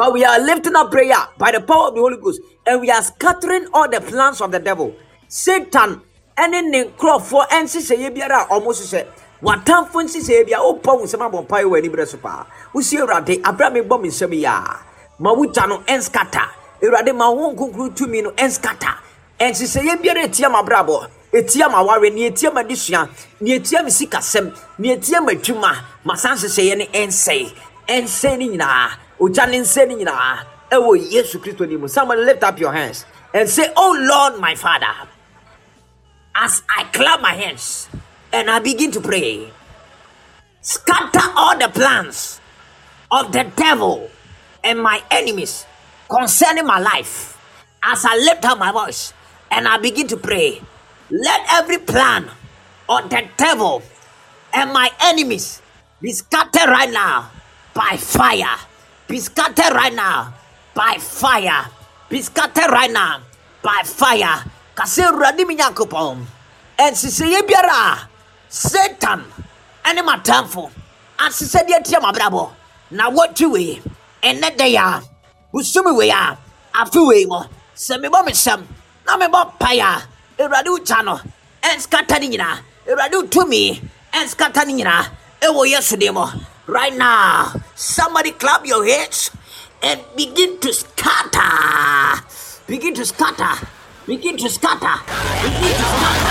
But we are lifting up prayer by the power of the Holy Ghost and we are scattering all the plans of the devil. Satan ɛne ne nkurɔfoɔ nhyehyɛeɛ biara a ɔmo hyehyɛ watamfo nhyehyɛeɛ bi a wopɔ wo nsɛm abɔ mpaeɛ wɔ aniberɛ so paa wosie awurade aberɛ a mebɔ eh, eh, eh, me nsɛm yi a ma wogya no ɛnskata awurade ma wo nkonkuru tumi no ɛnskata nhyehyɛeɛ biara ɛtia ma abrabɔ ɛtia ma aware ne ɛtia ma adesua ne ɛtia me sikasɛm ne ɛtia ma adwuma ma saa nhyehyɛeɛ no ɛnsɛe ɛnsɛe no nyinaa ogya ne nyinaa ɛwɔ yesu kristo ni mu somebody lift up your hands and say oh lord my father as I clap my hands and I begin to pray, scatter all the plans of the devil and my enemies concerning my life. As I lift up my voice and I begin to pray, let every plan of the devil and my enemies be scattered right now by fire. Be scattered right now by fire. Be scattered right now by fire. Kase awurade mi nyankopɔn ɛnsesɛeɛ biara a satan ɛne matamfo. Asesɛdeɛ tia mabrabɔ na wɔtwe wei ɛnɛ dɛ a busumi wei a afe wei mɔ sɛ mebɔ me sɛm na mebɔ pae a awurade wogya no ɛnskata ne nyinaa awurade wo tumi ɛnskata ne nyinaa ɛwɔ yesu deɛ mɔ right now somebody clap your hands and begin to scatter. Begin to scatter. Begin to scatter. Begin to scatter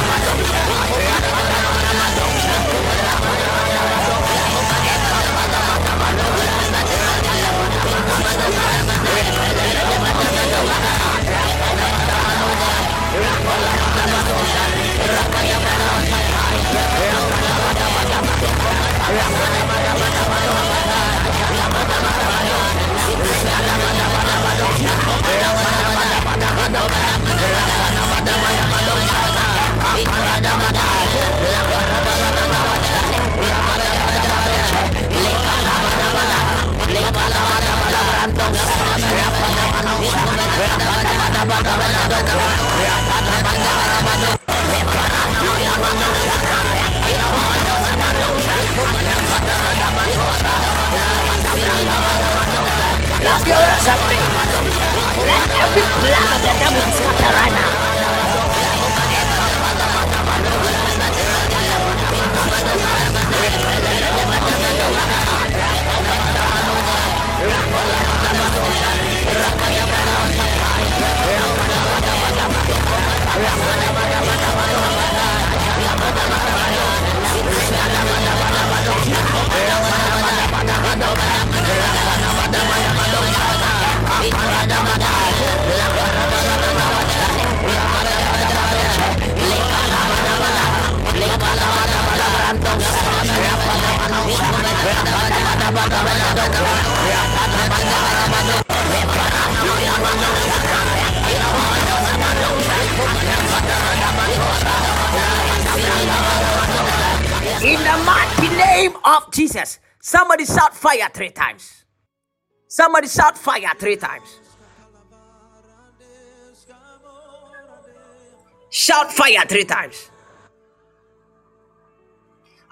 Bala, bala. Let's go. Let every scatter right now. Jesus. Somebody shout fire three times. Somebody shout fire three times. Shout fire three times.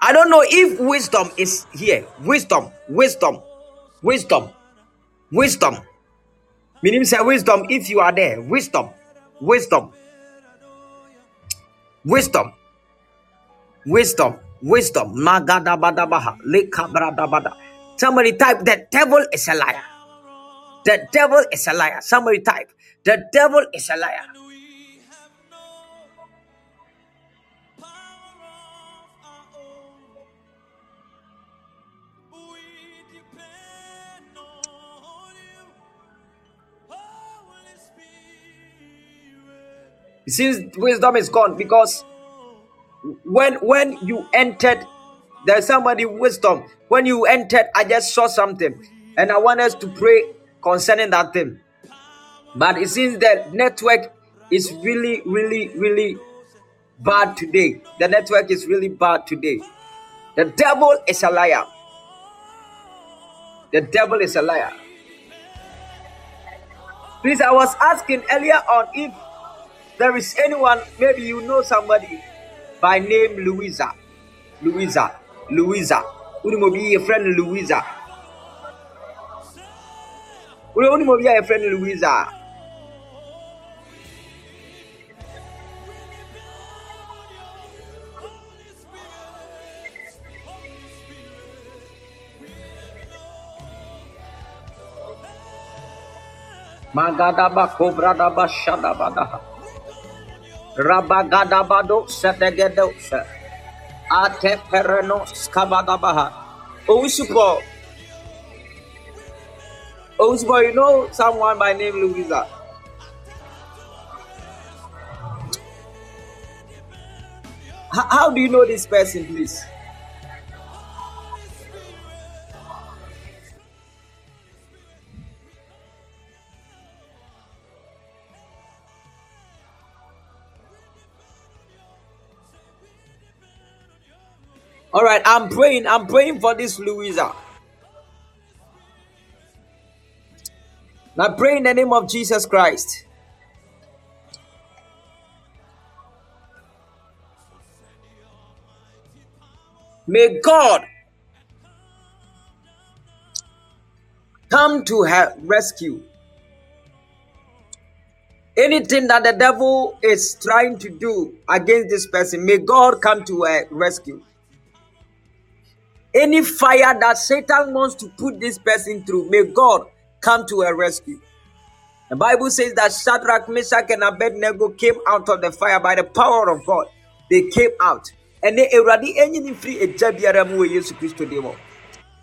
I don't know if wisdom is here. Wisdom, wisdom, wisdom, wisdom. Meaning say wisdom if you are there. Wisdom, wisdom, wisdom, wisdom, wisdom. Magadabadabaha. Lekabradabada. Somebody type the devil is a liar. The devil is a liar. Somebody type the devil is a liar. Seems wisdom is gone because when when you entered there's somebody wisdom. When you entered i just saw something. And i want us to pray concerning that thing. But it seems that network is really really really bad today. The network is really bad today. The devil is a liar. The devil is a liar. Please i was asking earlier on if there is anyone maybe you know somebody by name louisa. Louisa. Louisa. Wonim obi yɛ friend louisa. Wone wonim obi a no louisa. A? magadaba kobradaba shadabadaha rabagadabado sedegedosa ate pereno skabadabaha owusupo oh, owusupo oh, you know someone by name louisa? How do you know this person please All right, I'm praying. I'm praying for this Louisa. Now pray in the name of Jesus Christ. May God come to her rescue. Anything that the devil is trying to do against this person, may God come to her rescue. Any fire that Satan wants to put this person through, may God come to her rescue. The Bible says that Shadrach, Meshach, and Abednego came out of the fire by the power of God. They came out. And they already ended free a jabiara mu wɔ Yesu Kristo dim.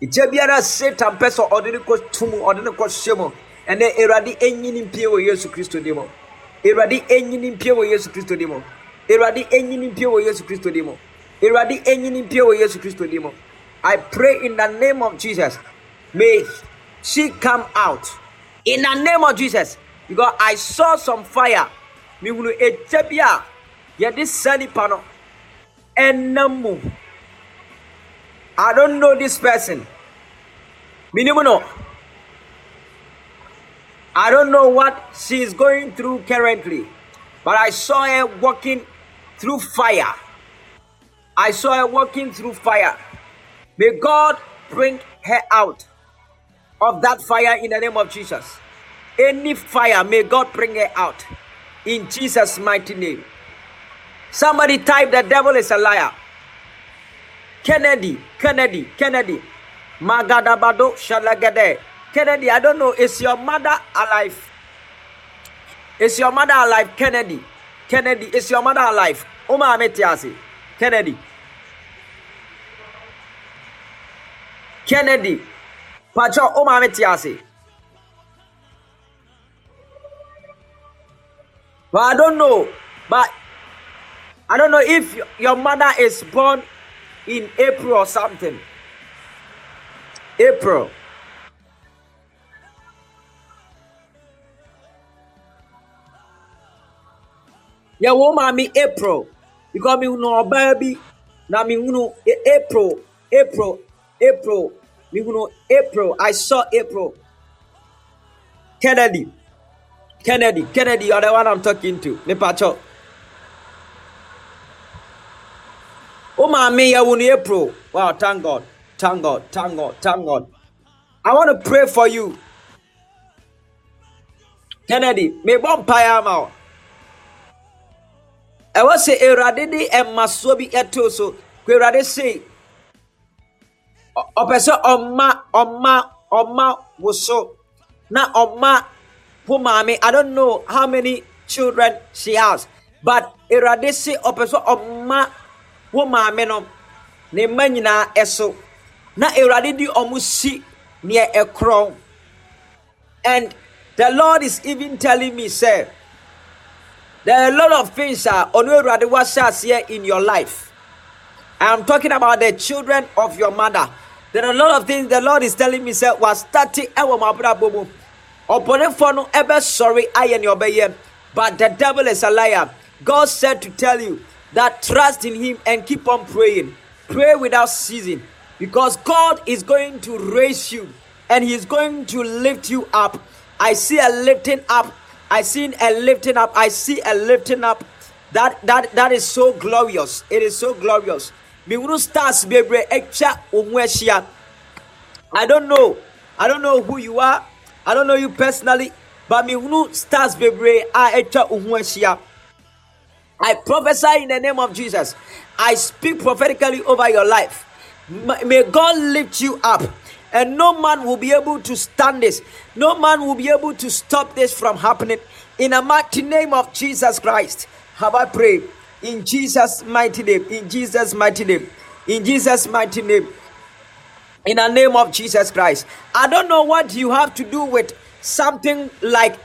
Egya biara Satan pɛ sɛ ɔde ne kɔ tu mu, ɔde ne kɔ hyɛ mu. Ɛnɛ Awurade enyini mpie wɔ Yesu Kristo dim. Awurade enyini mpie wɔ Yesu Kristo dim. Awurade enyini mpie wɔ Yesu Kristo dim. Awurade enyini mpie I pray in the name of Jesus. May she come out in the name of Jesus. Because I saw some fire. Me hunu egya bi a yɛde sa nipa no. I don't know this person. Minimum no. I don't know what she is going through currently, but I saw her walking through fire. I saw her walking through fire. May God bring her out of that fire in the name of Jesus. Any fire, may God bring her out in Jesus' mighty name. Somebody type the devil is a liar. Kennedy, Kennedy, Kennedy. Magadabado Shalagade. Kennedy, I don't know, is your mother alive? Is your mother alive, Kennedy? Kennedy, is your mother alive? Oma Ametiasi. Kennedy. Kennedy. Pacho Oma Ametiasi. But I don't know. But I don't know if your mother is born in April or something. April. Yeah, wo maame April. Because me no baby. Na me hunu A- April. April. Me hunu April. I saw April. Kennedy. Kennedy. Kennedy, you're the one I'm talking to. Me pacho. Oh my me ya wunu April. Wow, thank God. Thank God. Thank God. Thank God. I want to pray for you. Kennedy, me bon paya ma. wo. ɛwɔ sɛ awurade de ɛmasoɔ bi so se ɔ- ɔpɛ sɛ ɔma ɔma ɔma wo na ɔma wo maame i don't know how many children she has but awurade se ɔpɛ sɛ ɔma wo no ne mma nyinaa ɛso na awurade di ɔmo si neɛ ɛkorɔn and the lord is even telling me say. There are a lot of things uh, on Awurade wahyɛ aseɛ in your life. I am talking about the children of your mother. There are a lot of things the Lord is telling me say was starting ɛwɔ mo abrabɔ mu. Ɔbɔnefoɔ no ɛbɛsɔre ayɛ nea ɔbɛyɛ. But the devil is a liar. God said to tell you that trust in Him and keep on praying. Pray without ceasing. Because God is going to raise you and He's going to lift you up. I see a lifting up. I see a lifting up. I see a lifting up. That that that is so glorious. It is so glorious. Mihunu stars bebree atwa wo ho ahyia. I don't know. I don't know who you are. I don't know you personally. But mihunu stars bebree a atwa wo ho ahyia. I prophesy in the name of Jesus. I speak prophetically over your life. May God lift you up. And no man will be able to stand this. No man will be able to stop this from happening. In the mighty name of Jesus Christ, have I prayed. In Jesus' mighty name. In Jesus' mighty name. In Jesus' mighty name in the name of Jesus Christ. I don't know what you have to do with something like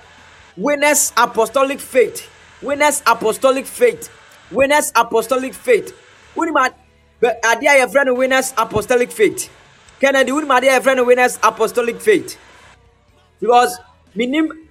winners apostolic faith, winners apostolic faith, winners apostolic faith. Are there your friend winners apostolic faith? Kennedy, ma there your friend winners apostolic faith? Because minim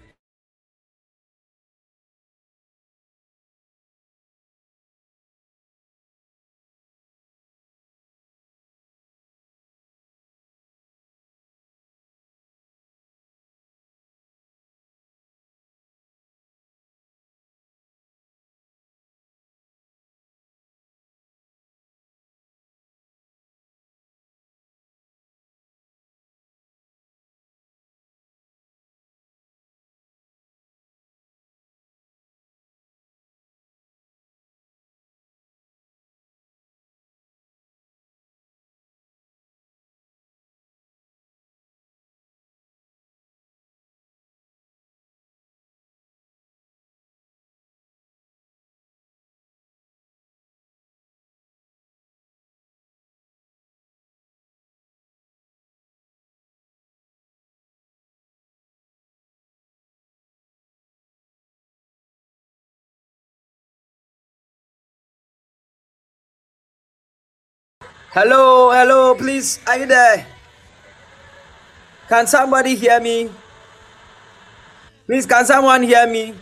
Hello, hello, please. Are you there? Can somebody hear me? Please, can someone hear me?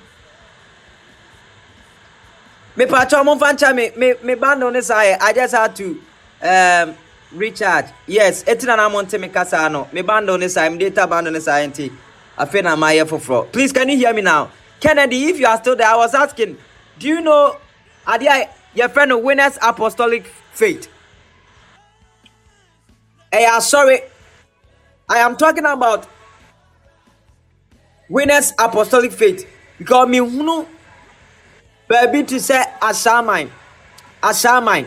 Me patro mo fancha me me me band on I just had to um recharge. Yes, etina na monte me kasa no. Me band on I me data band on this I nti. Afe na my for fro. Please, can you hear me now? Kennedy, if you are still there, I was asking, do you know Adia your friend of Winners Apostolic Faith? Hey, I'm sorry. I am talking about winners apostolic faith. Because me hunu baby to say asaman asaman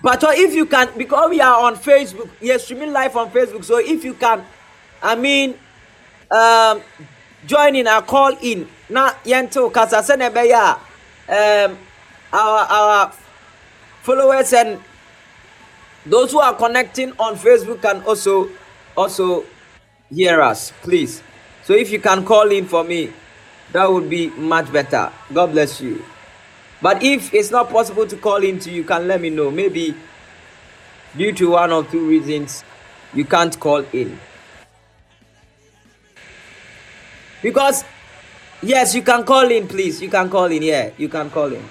but uh, if you can because we are on facebook we are streaming live on facebook so if you can i mean um join in a call in. Na yento kasa se ya um our our followers and those who are connecting on facebook can also also hear us please. So if you can call in for me that would be much better. God bless you. But if it's not possible to call in to you can let me know. Maybe due to one or two reasons you can't call in. Because yes you can call in please. You can call in yeah you can call in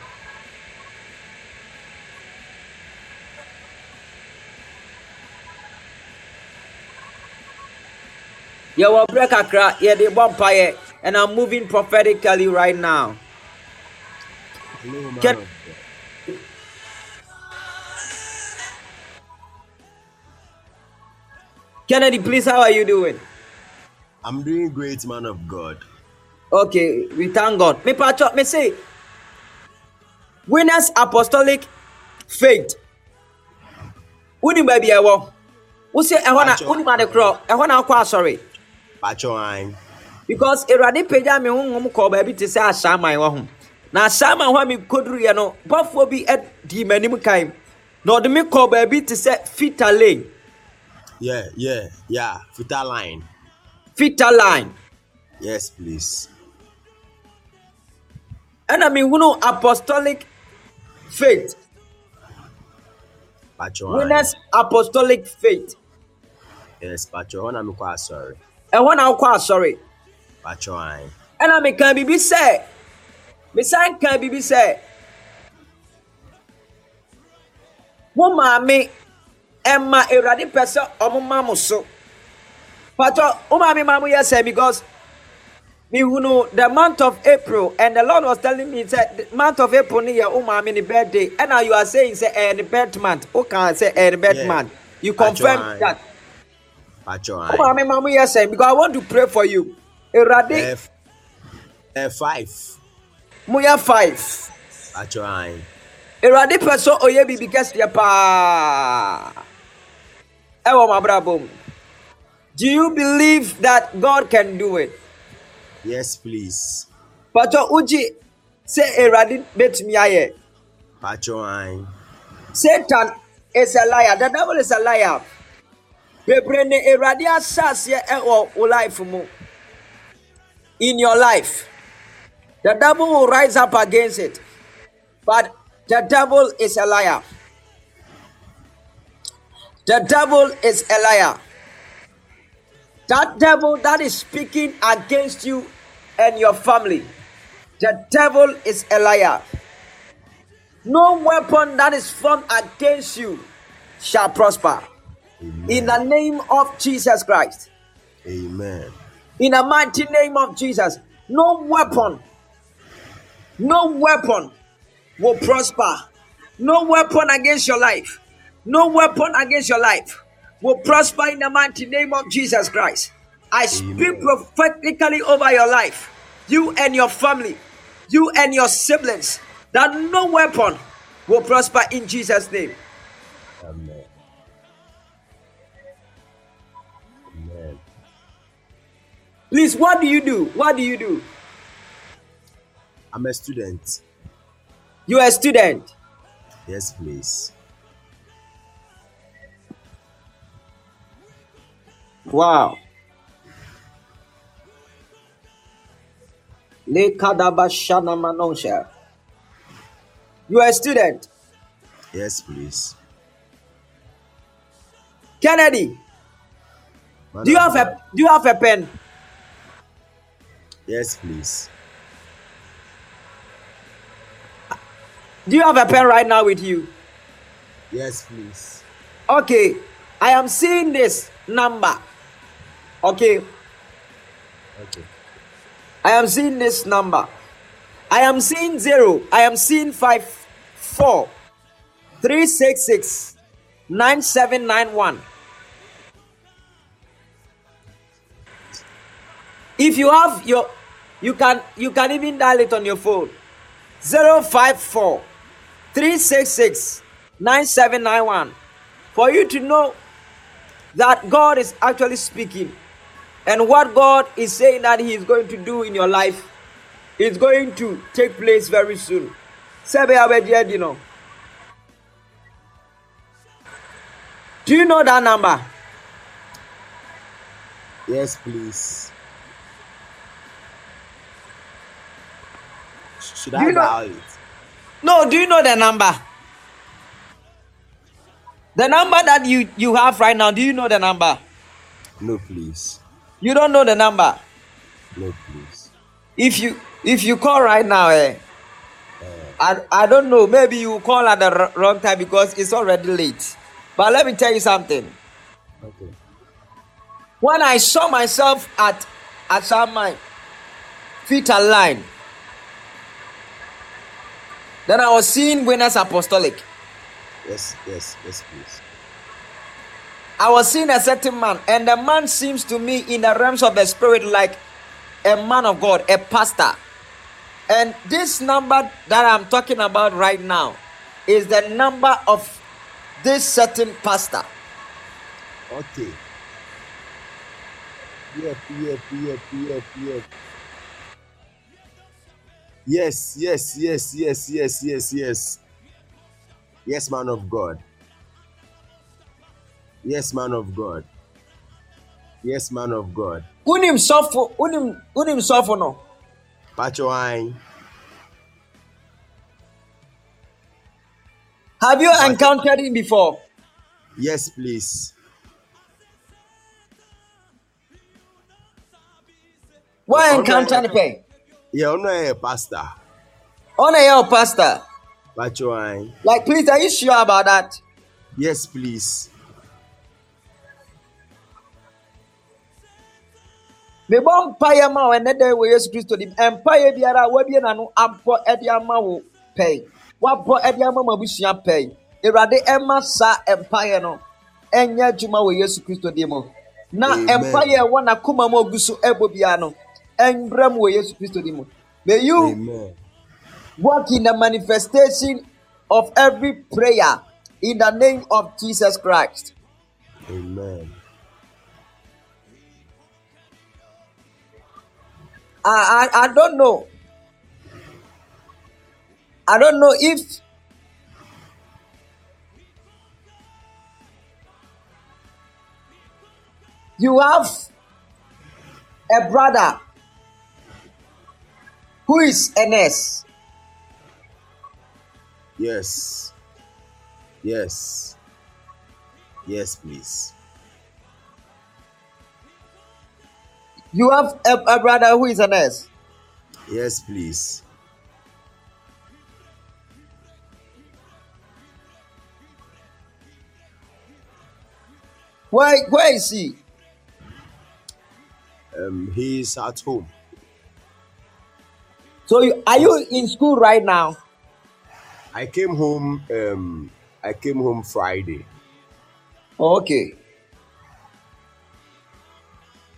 yɛwɔ berɛ kakra yɛde bɔ mpaeɛ and i'm moving prophetically right now Can- kennedy please how are you doing I'm doing great, man of God. Okay, we thank God. Me patcho, me say, winners apostolic faith. Wuni baby ewo. Wo say ehɔ na Patcho. wuni ma de kro, ehɔ na akɔ asɔre. Pachoine. Because Awurade pagya me honhom kɔ baabi te sɛ ahyɛaman wɔ ho. Na ahyɛaman hɔ a me koduruyɛ no, bɔfoɔ bi adi m'anim kan. Na ɔde me kɔ baabi te sɛ Fita Lane, Yeah, yeah, yeah. Fita line. Fita Line. Yes, please. Ɛna me hunu apostolic faith. Pachoine. Winners apostolic faith. Yes, Pacho. Hona mi kwa sorry. Ɛhɔ na wokɔ asɔre ɛna meka biribi sɛ mesan ka biribi sɛ mo maame ɛma awurade pɛ sɛ ɔmo ma mo so patɔ wo maame ma mo yɛ sɛ because mehunu the month of april and the lord was telling me sɛ the month of april ne yɛ wo maame ne birthday. Ɛna you are saying sɛ ɛyɛ ne birth month. Woka sɛ ɛyɛ ne birth month. You confirm that wo Pachoine. maame ma mo yɛ sɛ because i want to pray for you awurade F. F five. moyɛ five Pachoine. awurade pɛ sɛ ɔyɛ biribi kɛseɛ paa ɛwɔ m'abrabɔ mu do you believe that god can do it Yes, please. patɔ wogye sɛ awurade bɛtumi ayɛ Pachoine. satan is a liar the devil is a liar bebree ne awurade life mu. In your life. The devil will rise up against it. But the devil is a liar. The devil is a liar. That devil that is speaking against you and your family. The devil is a liar. No weapon that is formed against you shall prosper. In the name of Jesus Christ. Amen. In the mighty name of Jesus. No weapon, no weapon will prosper. No weapon against your life. No weapon against your life will prosper in the mighty name of Jesus Christ. I speak Amen. prophetically over your life, you and your family, you and your siblings, that no weapon will prosper in Jesus' name. Amen. Amen. Please, what do you do? What do you do? I'm a student. You are a student. Yes, please. Wow. You are a student. Yes, please. Kennedy, do you have a do you have a pen? Yes, please. Do you have a pen right now with you? Yes, please. Okay. I am seeing this number. Okay. Okay. I am seeing this number. I am seeing zero. I am seeing five, four, three, six, six, nine, seven, nine, one. If you have your, you can you can even dial it on your phone. 054 366 9791 for you to know that God is actually speaking and what God is saying that He is going to do in your life is going to take place very soon. You know. Do you know that number? Yes, please. Should Do I you know- it? No, do you know the number? The number that you you have right now, do you know the number? No, please. You don't know the number. No, please. If you if you call right now, eh, I, I don't know. Maybe you call at the wr- wrong time because it's already late. But let me tell you something. Okay. When I saw myself at at my feet aligned, then I was seeing Winners Apostolic. Yes, yes, yes, please. I was seeing a certain man, and the man seems to me in the realms of the spirit like a man of God, a pastor. And this number that I'm talking about right now is the number of this certain pastor. Okay. Yep, yep, yep, yep, yep. Yes, yes, yes, yes, yes, yes, yes. Yes, man of God. Yes, man of God. Yes, man of God. Unim sofo, unim unim sofo no. Pacho wine. Have you encountered him before? Yes, please. Why encounter no. him? Yeah, I'm not a pastor. On a your pastor. Wine. Like, please, are you sure about that? Yes, please. mebɔ mpaeɛ ma wo ɛnɛ dɛ wɔ yesu kristo dim mpaeɛ biara wabie n'ano abɔ de ama wo pɛi wabɔ de ama mo abusua pɛi awurade ɛma saa mpaeɛ no ɛnyɛ adwuma wɔ yesu kristo dim na mpaeɛ ɛwɔ n'akoma mu ogu so ɛbɔ biara no ɛmbrɛ mu wɔ yesu kristo dim mu may you Amen. walk in the manifestation of every prayer in the name of jesus christ Amen. I, I I don't know. I don't know if you have a brother who is a nurse. Yes. Yes. Yes, please. You have a, a brother who is a nurse. Yes, please. Where where is he? Um, he's at home. So you, are you in school right now? I came home. Um, I came home Friday. Okay.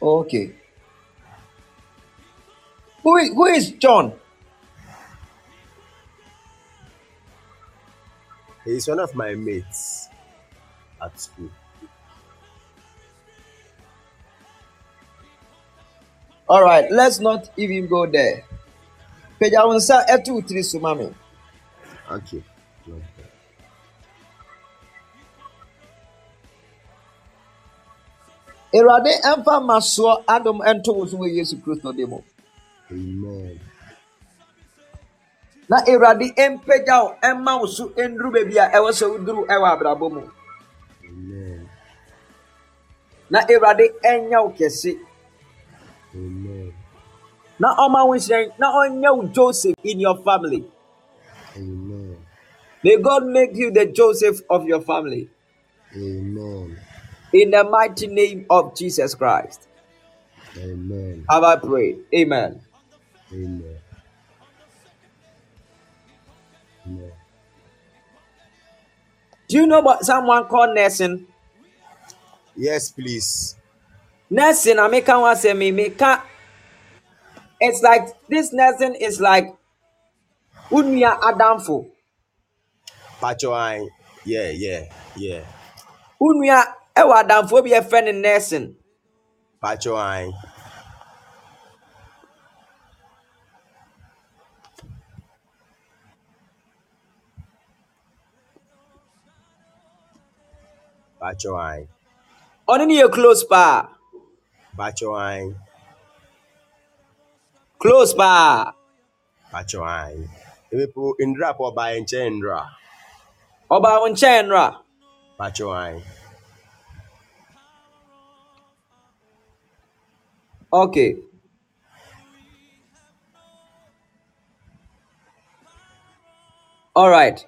Okay. Who is, who is John? He's one of my mates at school. All right, let's not even go there. Pagya wo nsa ɛto wo tiri so ma me. Okay. Awurade ɛmfa masoɔ adom ɛnto wo so wɔ Yesu Kristo de mu. Amen. Na Awurade ɛmpagya wo ɛma wo so ɛnduru baabi a ɛwɔ sɛ woduru ɛwɔ abrabɔ mu. Amen. Na Awurade ɛnyɛ wo kɛse. Amen. Na ɔma wo nhyerɛn. Na ɔnyɛ wo Joseph in your family. Amen. May God make you the Joseph of your family. Amen. In the mighty name of Jesus Christ. Amen. Have I prayed? Amen. Amen. Amen. Do you know about someone called nursing? Yes, please. Nursing, I make one say me make it's like this nursing is like unia adamfo Pacho I. Yeah, yeah, yeah. unia ɛwɔ adamfo bi friend in nursing Pacho I. Pacho I. ne yɛ close paa Pacho I. close paa Pacho I. Emepo Indra po ba enche Indra. ɔbaa wo nkyɛn no a Pacho I. okay all right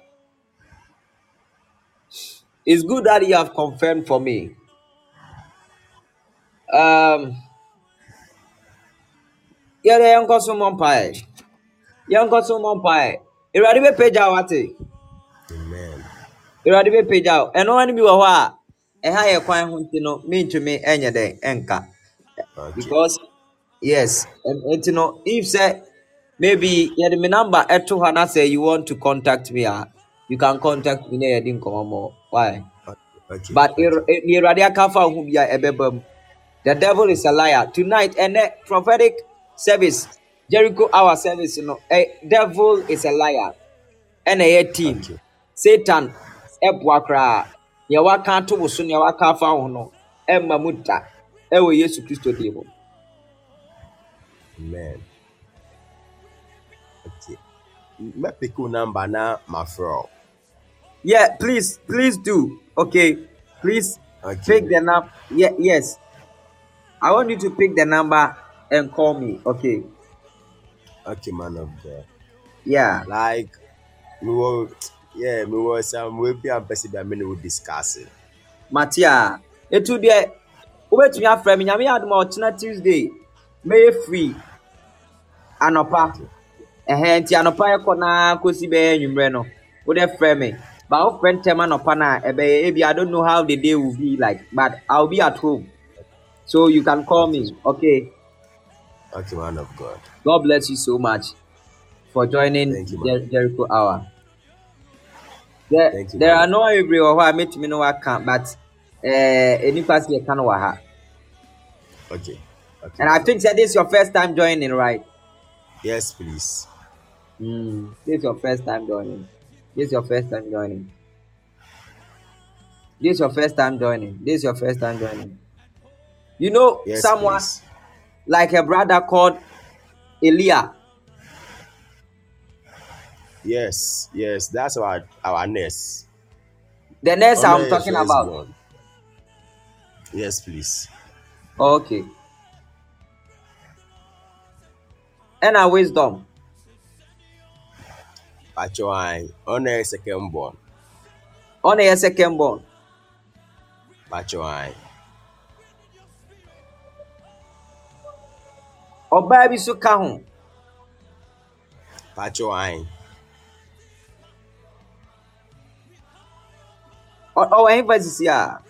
it's good that you have confirmed for me um yɛde yɛnkɔ so mmɔ mpae yɛnkɔ so mmɔ mpae awurade bɛpagya wo ate Amen. awurade bɛpagya wo ɛno ano bi wɔ hɔ a ɛha yɛ kwan ho nti no mentumi ɛnyɛ dɛn ɛnka because yes nti no if sɛ maybe yɛde me number ɛto hɔ na sɛ you want to contact me a you can contact me na yɛde nkɔmmɔ mmɔ why? Okay. but awurade aka fa ho bia ɛbɛba mu. The devil is a liar. Tonight ɛnɛ prophetic service jericho hour service no eh, devil is a liar ɛna ɛyɛ team satan ɛboa koraa nea waka ato wo so nea waka afa ho no ɛmma mu da ɛwɔ yesu kristo din mu Amen. Okay. Mɛpeke wo number na mafrɛ wo. Yeah, please, please do. Okay, please Okay. pick the number. Yeah, yes. I want you to pick the number and call me. Okay. Okay, man of God. Yeah. Like, we were, yeah, we were some way be and person that many would discuss it. Matia. Etu deɛ wobɛtumi afrɛ me nyame yɛ adom a ɔkyena tuesday mɛyɛ free anɔpa ɛhɛ nti anɔpa yɛkɔ naa kɔsi bɛyɛ anwummerɛ no wode frɛ me ba wofrɛ ntɛm anɔpa no a ɛbɛyɛ ebi i don't know how the day will be like but i'll be at home so you can call me okay Okay, man of God. God bless you so much for joining Thank you. Jer- Jericho Hour. There, Thank you, there man. are no every or I meet me no waka, but uh, any person can waha. Okay. Okay. And I think that this is your first time joining, right? yes, please. Mm, this is your first time joining. This is your first time joining. This is your first time joining. This is your first time joining. You know Yes, someone please. Like a brother called Elia. Yes, yes, that's our our nurse. The nurse Honor I'm talking about. Yes, please. Okay. And a wisdom. Pacho I honor your second born. On a second born. Pacho Ɔbaa bi so ka ho. I. Ɔ- Ɔwɔ emphasis a.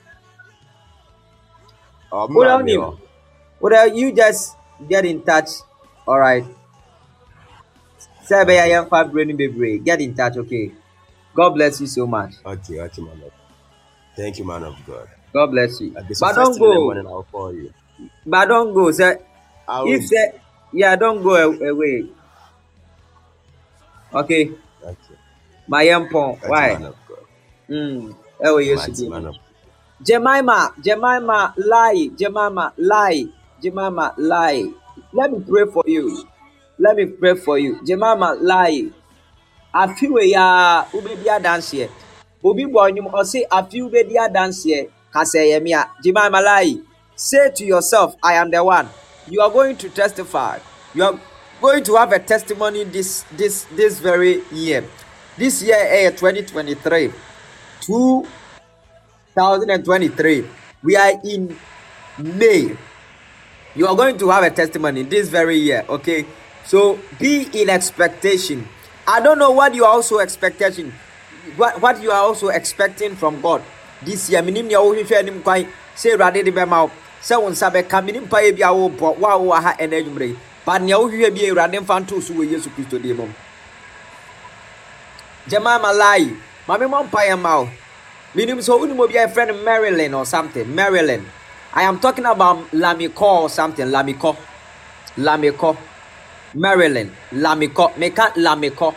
Oh, Who don't mommy, him? Well, you just get in touch. All right. Sɛ ɛbɛyɛ yɛmfa berɛ no bebree. Get in touch, okay? God bless you so much. Okay, okay, man of Thank you, man of God. God bless you. But don't thing in the go. morning, I'll call you. But don't go. Sɛ If sɛ yeah, don't go a- away. Okay. Ma yɛmpɔn. Okay, Why? man of God. Mm. Ɛwɔ Yesu Mighty man of Jemima, Jemima, lie, Jemima, lie, Jemima, lie. Let me pray for you. Let me pray for you. Jemima, lie. Afiwe ya ubedi adanseɛ. Obi bɔ ɔnyum ɔse afi ubedi adanseɛ kasa ɛyɛ me a. Jemima, lie. Say to yourself, I am the one. You are going to testify. You are going to have a testimony this this this very year. This year, eh, 2023, 2023. We are in May. You are going to have a testimony this very year, okay? So be in expectation. I don't know what you are also expecting. What, what you are also expecting from God this year. Bɛma wo sɛ wo nsa bɛka menim mpaeɛ bi a wobɔ wo a wowɔ ha ɛna adwummere yi but nea wohwehwɛ bi awurade mfa nto so wɔ yesu kristo din mu. Jemima lai maame mmɔ mpaeɛ ma wo. Menim sɛ wonim obi a yɛfrɛ no maryland or something. Maryland i am talking about lamicɔ or something. Lamicɔ lamicɔ maryland lamicɔ meka lamicɔ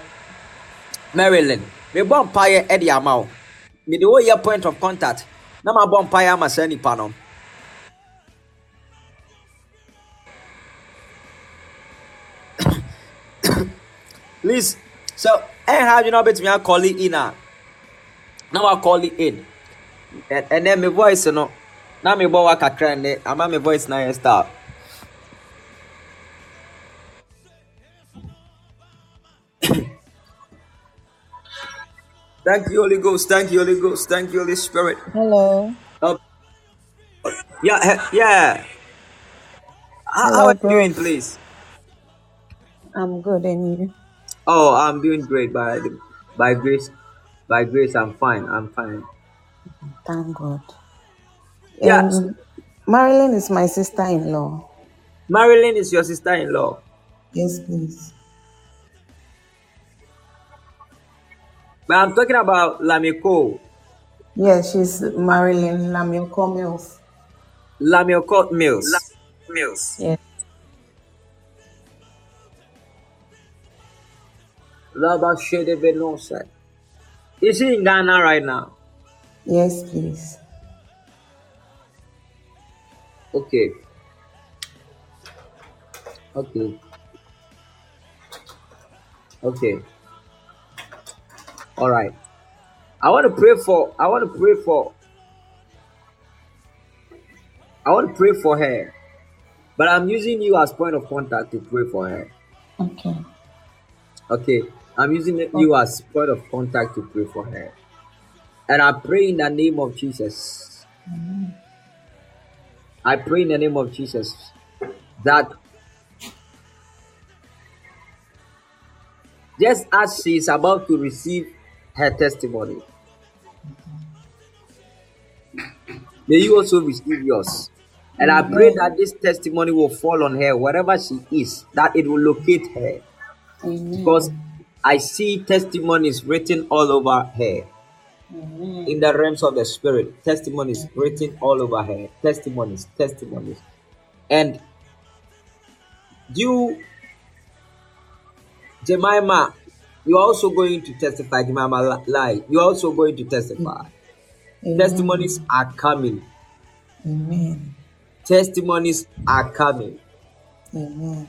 maryland mebɔ mpaeɛ de ama wo. Mede woyɛ point of contact. Na mabɔ mpaeɛ ama saa nipa no please. So ɛnha adwene wobɛtumi akɔle in a na wakɔle in. Ɛnɛ me voice no na mebɔ wa kakra nnɛ ama me voice na yɛ star thank you holy ghost. Thank you holy ghost. Thank you holy spirit. Hello. Uh, yeah he- yeah. How, how are you doing please? I'm good, and you? Oh i'm doing great by by grace by grace i'm fine i'm fine Thank God. yeah Um, Marilyn is my sister-in-law. marilyn is your sister-in-law Yes, please. but i'm talking about lamiko Yes, she's Marilyn Lamioko Mills. lamiko mills Yes. Laba Shede Benose. Is he in Ghana right now? Yes, please. Okay. Okay. Okay. All right. I want to pray for. I want to pray for. I want to pray for her, but I'm using you as point of contact to pray for her. Okay. Okay. I'm using you as point of contact to pray for her, and I pray in the name of Jesus. I pray in the name of Jesus that just as she is about to receive her testimony, may you also receive yours. And I pray that this testimony will fall on her wherever she is, that it will locate her. Amen. Because I see testimonies written all over her mm-hmm. in the realms of the spirit. Testimonies mm-hmm. written all over her. Testimonies, testimonies. And you, Jemima, you're also going to testify. Jemima lie. You're also going to testify. Mm-hmm. Amen. Testimonies are coming. Amen. Testimonies are coming. Amen.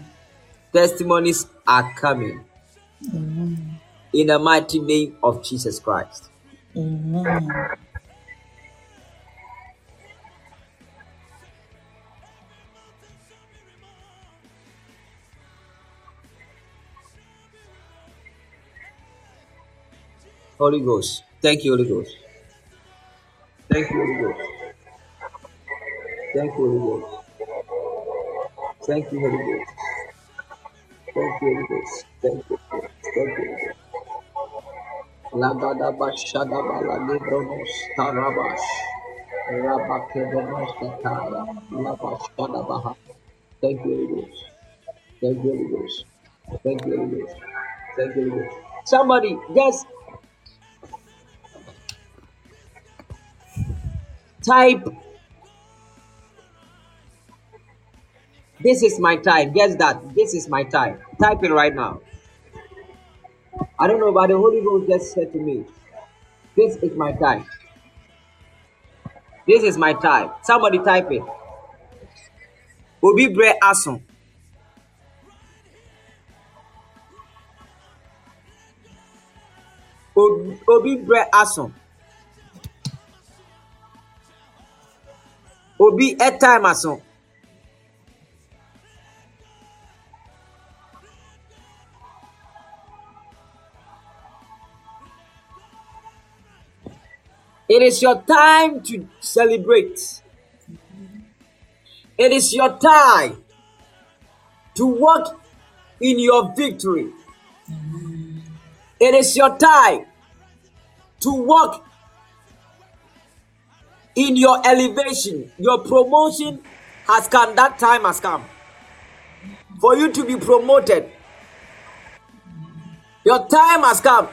Testimonies are coming. Amen. In the mighty name of Jesus Christ. Amen. Holy Ghost. Thank you, Holy Ghost. Thank you, Holy Ghost. Thank you, Holy Ghost. Thank you, Holy Ghost. Thank you, Holy. Thank you, Ghost. Thank you, Holy Ghost. Lagadaba Shadaba Lagibronos Tarabash. Labashadabaha. Thank you, Holy Ghost. Thank you, Holy. Thank you, Holy. Thank you, Holy. Somebody just type this is my time. Guess that. This is my time. Type it right now. I don't know, but the Holy Ghost just said to me, This is my time. This is my time. Somebody type it. Obi Bre Asun. Obi Bre Asun. Obi Etime Asun. It is your time to celebrate. It is your time to walk in your victory. It is your time to walk in your elevation. Your promotion has come. That time has come. for you to be promoted. Your time has come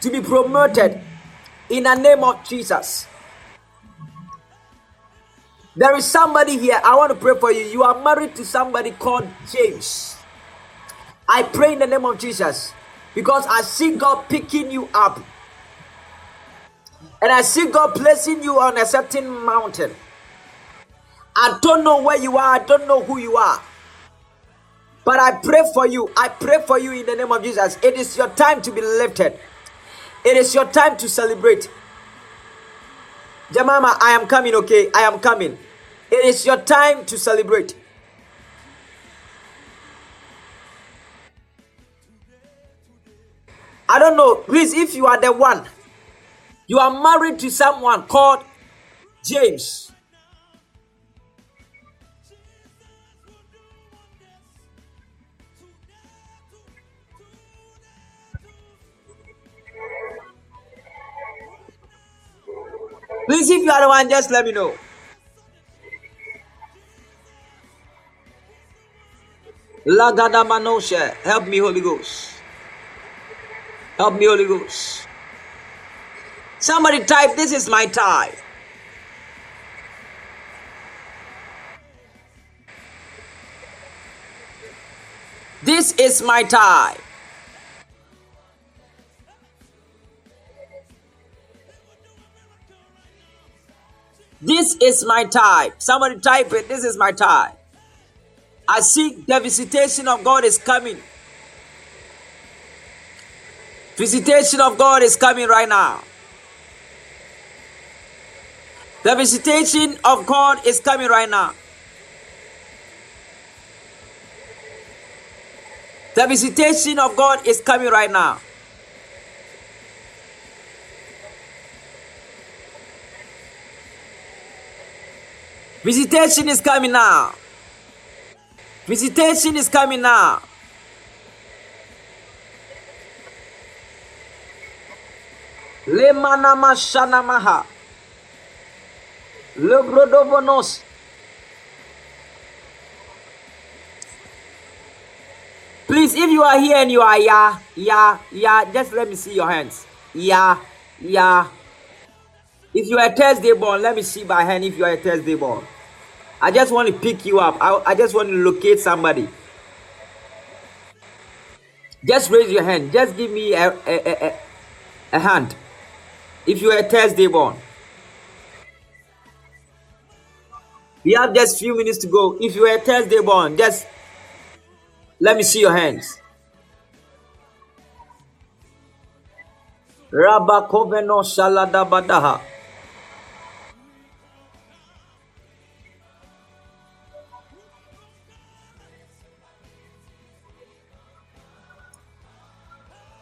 to be promoted in the name of Jesus. There is somebody here. I want to pray for you. You are married to somebody called James. I pray in the name of Jesus because I see God picking you up. And I see God placing you on a certain mountain. I don't know where you are, I don't know who you are. But I pray for you. I pray for you in the name of Jesus. It is your time to be lifted. It is your time to celebrate. Jemima, I am coming, okay? I am coming. It is your time to celebrate. I don't know. Please, if you are the one, you are married to someone called James. Please, if you are the one, just let me know. Lagada Manosha, help me, Holy Ghost. Help me, Holy Ghost. Somebody type, This is my tie. This is my time. This is my time. Somebody type it. This is my time. I see the visitation of God is coming. Visitation of God is coming right now. The visitation of God is coming right now. The visitation of God is coming right now. Visitation is coming now. Visitation is coming now. Lemanama Shanamaha. Lebrodovonos. Please, if you are here and you are yeah, yeah, yeah, just let me see your hands. Yeah, yeah. If you are Thursday born, let me see by hand if you are a Thursday born. I just want to pick you up. I, I just want to locate somebody. Just raise your hand. Just give me a, a, a, a, hand. If you are Thursday born. We have just few minutes to go. If you are Thursday born, just let me see your hands. Rabba Koveno.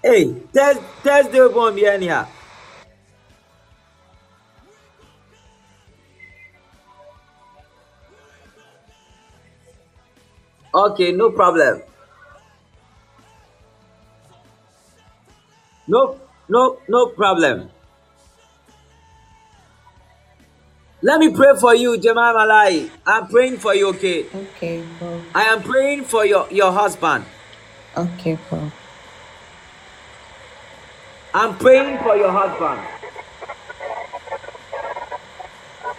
Hey, Thurs- Thursday born be anyhow. Okay, no problem. No, no, no problem. Let me pray for you, Jemai Malai. I'm praying for you, okay? Okay, bro. I am praying for your, your husband. Okay, bro. I'm praying for your husband.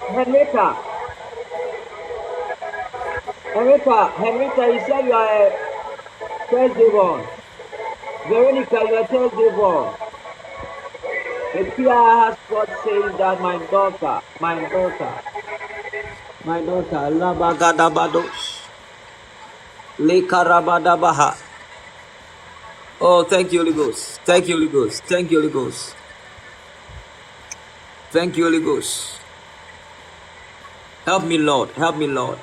Henrietta. Henrietta, Henrietta, you said you are a Thursday born. Veronica, you are Thursday born. The PR God saying that my daughter, my daughter, my daughter, Labagadabados, Lekarabadabaha. Oh, thank you, Holy Ghost. Thank you, Holy Ghost. Thank you, Holy Ghost. Thank you, Holy Ghost. Help me, Lord. Help me, Lord.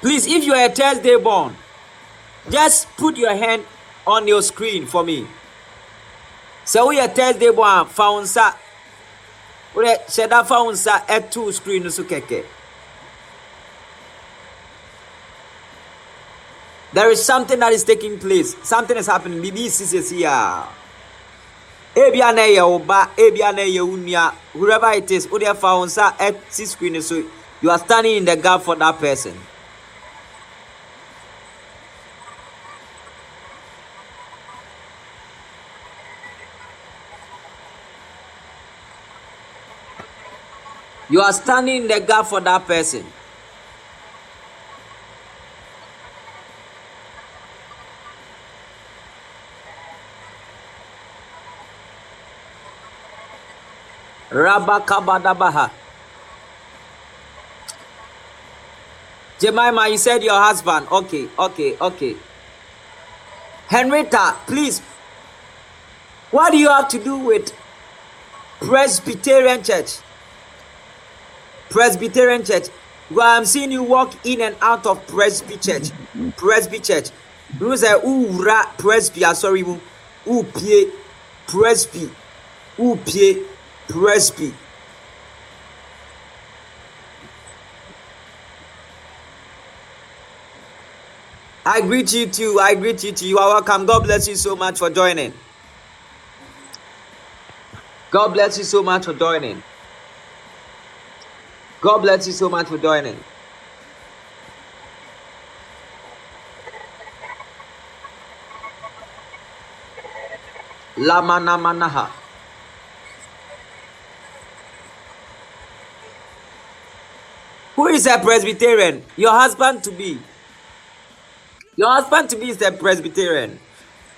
Please, if you are a Thursday born, just put your hand on your screen for me. sɛ woyɛ thursday bɔ a fa wo nsa wodɛ hyɛ da fa wo nsa ɛto screen no so There is something that is taking place. Something is happening. BBC is here. Ebia na oba, ebia na unia, whoever it is, who they found sa empty screen so you are standing in the gap for that person. You are standing in the gap for that person. Rabakabadabaha. Jemima, you said your husband. Okay, okay, okay. Henrietta, please. What do you have to do with Presbyterian Church? Presbyterian Church. Well, I'm seeing you walk in and out of Presby Church. Presby Church. You say, ooh, ra, Presby, ah, sorry, ooh, pie, Presby, ooh, pie, Presby. I greet you too. I greet you too. You are welcome. God bless you so much for joining. God bless you so much for joining. God bless you so much for joining. Lamana manaha. Who is a Presbyterian? Your husband to be. Your husband to be is a Presbyterian.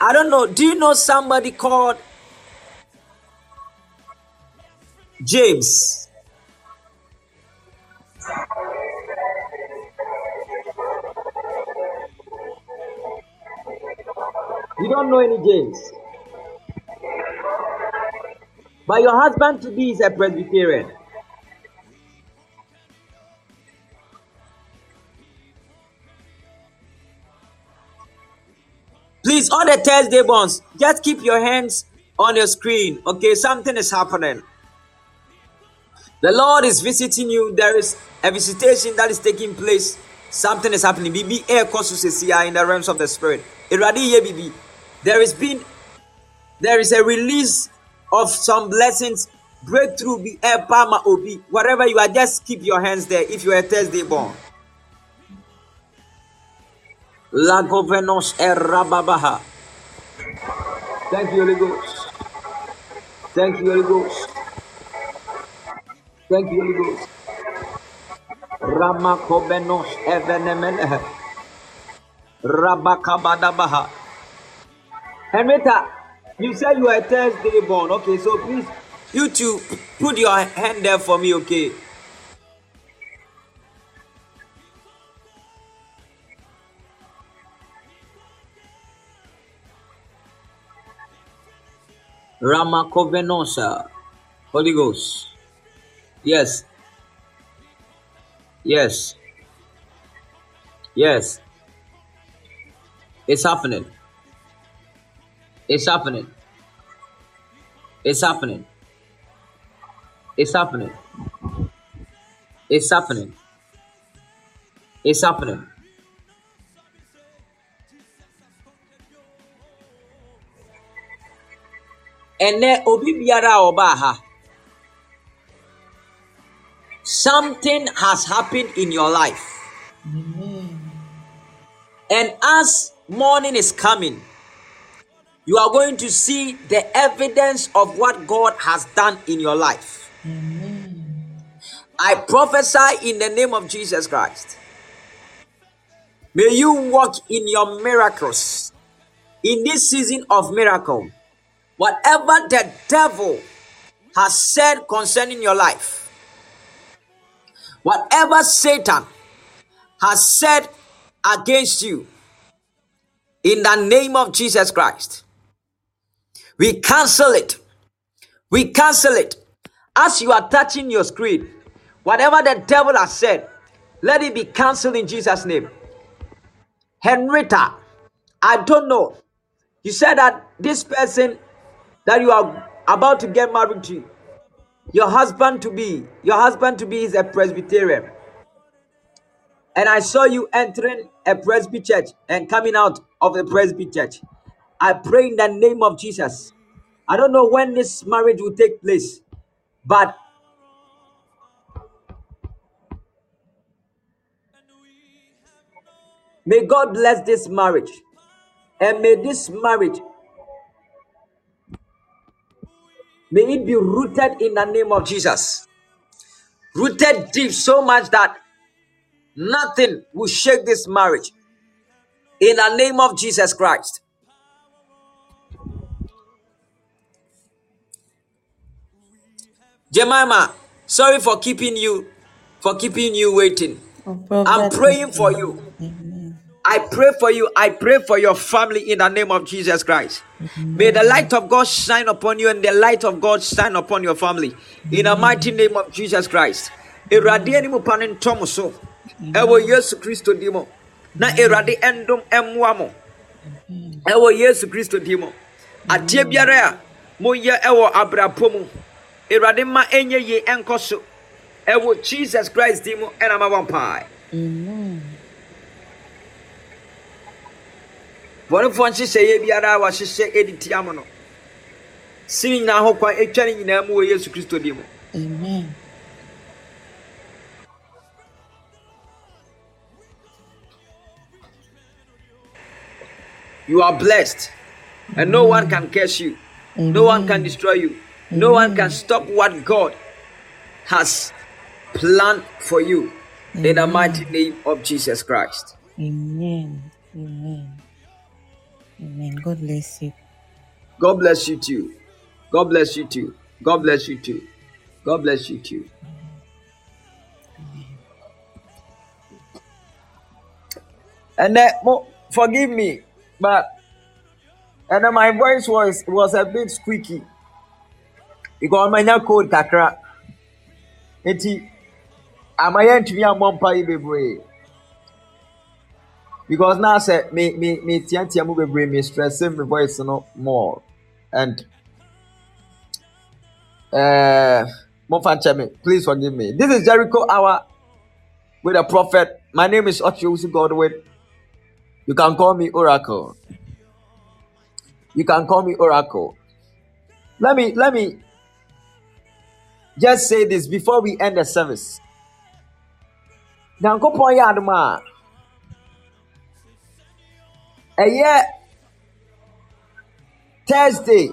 I don't know. Do you know somebody called James? You don't know any James. But your husband to be is a Presbyterian. Please, all the Thursday bonds, just keep your hands on your screen. Okay, something is happening. The Lord is visiting you. There is a visitation that is taking place. Something is happening. BB air courses in the realms of the spirit. There is been there is a release of some blessings. Breakthrough be eh, air palma obi. Whatever you are, just keep your hands there if you are Thursday born. La governos erababaha. Thank you, Holy Ghost. Thank you, Holy Ghost. Thank you, Holy Ghost. Ramakobenos evenemenehe. Rabakabadabaha. Henrietta, you said you are a Thursday born. Okay, so please, you two, put your hand there for me, okay? Ramakovenosa. Holy Ghost. Yes. Yes. Yes. It's happening. It's happening. It's happening. It's happening. It's happening. It's happening. Ɛnɛ obi biara a ɔbaa ha. Something has happened in your life. And as morning is coming, you are going to see the evidence of what God has done in your life. I prophesy in the name of Jesus Christ. May you walk in your miracles in this season of miracle. Whatever the devil has said concerning your life, whatever Satan has said against you, in the name of Jesus Christ, we cancel it. We cancel it. As you are touching your screen, whatever the devil has said, let it be cancelled in Jesus' name. Henrietta, I don't know. You said that this person that you are about to get married to, your husband to be, your husband to be is a Presbyterian. And I saw you entering a Presby church and coming out of the Presby church. I pray in the name of Jesus. I don't know when this marriage will take place, but may God bless this marriage. And may this marriage may it be rooted in the name of Jesus. rooted deep so much that nothing will shake this marriage. In the name of Jesus Christ. Jemima, sorry for keeping you for keeping you waiting. Oh, I'm praying for you. Amen. I pray for you. I pray for your family in the name of Jesus Christ. May the light of God shine upon you and the light of God shine upon your family in the mighty name of Jesus Christ. Awurade anim pa ne ntɔ mo so ɛwɔ Yesu Kristo din mu. Na Awurade ɛndom ɛmmoa mo ɛwɔ Yesu Kristo mu. Adeɛ biara a moyɛ ɛwɔ abrabɔ mu, Awurade ma ɛnyɛ yie ɛnkɔ so ɛwɔ Jesus Christ din mu ɛna ma wɔn paa. Amen. Bɔnefoɔ nhyehyɛeɛ biara a wɔahyehyɛ ɛde tia mo no sini nyinaa ho kwan ɛtwa ne nyinaa mu wɔ yesu kristo din mu. Amen. you are blessed and no one can curse you. No one can destroy you. No one can stop what god has planned for you. In the mighty name of jesus christ. Amen. Amen. Amen. God bless you. god bless you too. God bless you too. God bless you too. God bless you too. And then forgive me but and then my voice was was a bit squeaky. Because my cold kakra. Eti amaya ntumi amọ mpa yi bebree because now say me me me tiantia mu bebree me stress my voice no more. And uh mo fa nkyɛn please forgive me. This is Jericho hour with a prophet. My name is Ochiusi Godwin. You can call me Oracle. You can call me Oracle. Let me let me just say this before we end the service. Nyankopɔn yɛ adom a ɛyɛ Thursday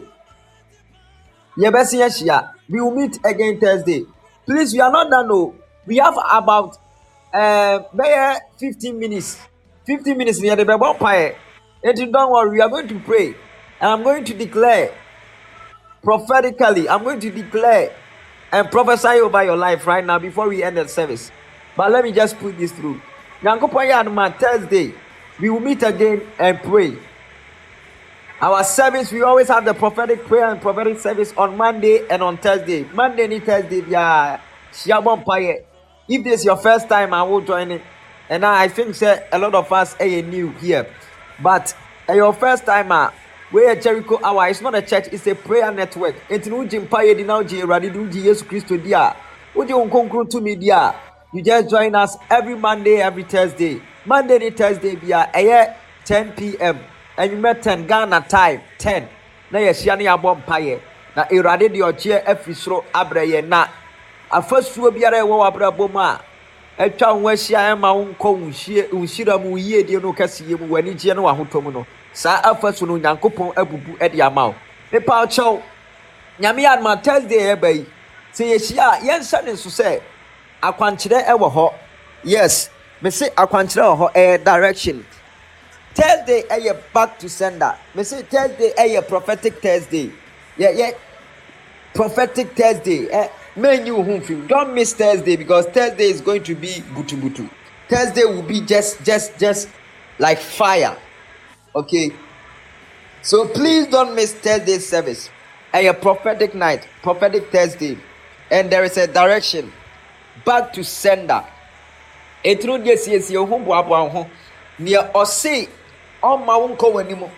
yɛbɛsi ahyia we will meet again Thursday. Please we are not done o we have about uh, bɛyɛ fifteen minutes. Fifteen minutes ni yɛde bɛbɔ mpaeɛ eti don't worry we are going to pray. And I'm going to declare prophetically i'm going to declare and prophesy over your life right now before we end the service. But let me just put this through. Nyankopɔn yɛ thursday we will meet again and pray. Our service we always have the prophetic prayer and prophetic service on monday and on thursday. Monday and thursday yeah paye. If this is your first time i will join it. And now i think say a lot of us are new here. But uh, your first time uh, we're jericho hour. It's not a church it's a prayer network. Enti no wogye mpaeɛ di na wogye awurade di wogye yesu kristo di a wogye wo nkonkron tumi di a you just join us every monday every thursday monday ne thursday bia ɛyɛ 10 pm anwummerɛ 10 ghana time 10 na yɛhyia ne yɛabɔ mpaeɛ na awurade deɛ ɔkyeɛ afiri soro abrɛ yɛn na afasuo biara ɛwɔ w'abrabɔ mu a atwa wo ho ahyia ɛma wo nkɔ nhyira mu yiedie no kɛseyɛ mu w'anigyeɛ ne w'ahotɔ mu no. Saa afasu no onyankopɔn abubu de ama wo. Mepa kyɛw nyame yɛ adoma thursday ɛba yi sɛ yɛhyia a yɛnhyɛ ne nso sɛ akwankyerɛ ɛwɔ hɔ. Yes mese akwankyerɛ wɔ eh, hɔ ɛyɛ direction. Thursday eh, ɛyɛ back to sender. Mese thursday eh, ɛyɛ prophetic thursday. Yɛyɛ prophetic thursday eh, man you who film. Don't miss thursday because thursday is going to be butu butu thursday will be just just just like fire. Okay? So please don't miss thursday service. A prophetic night prophetic thursday. And there is a direction. Back to sender ɛtunu deɛ siesie ho boaboa ho nea ɔse ɔma wo nkɔ w'anim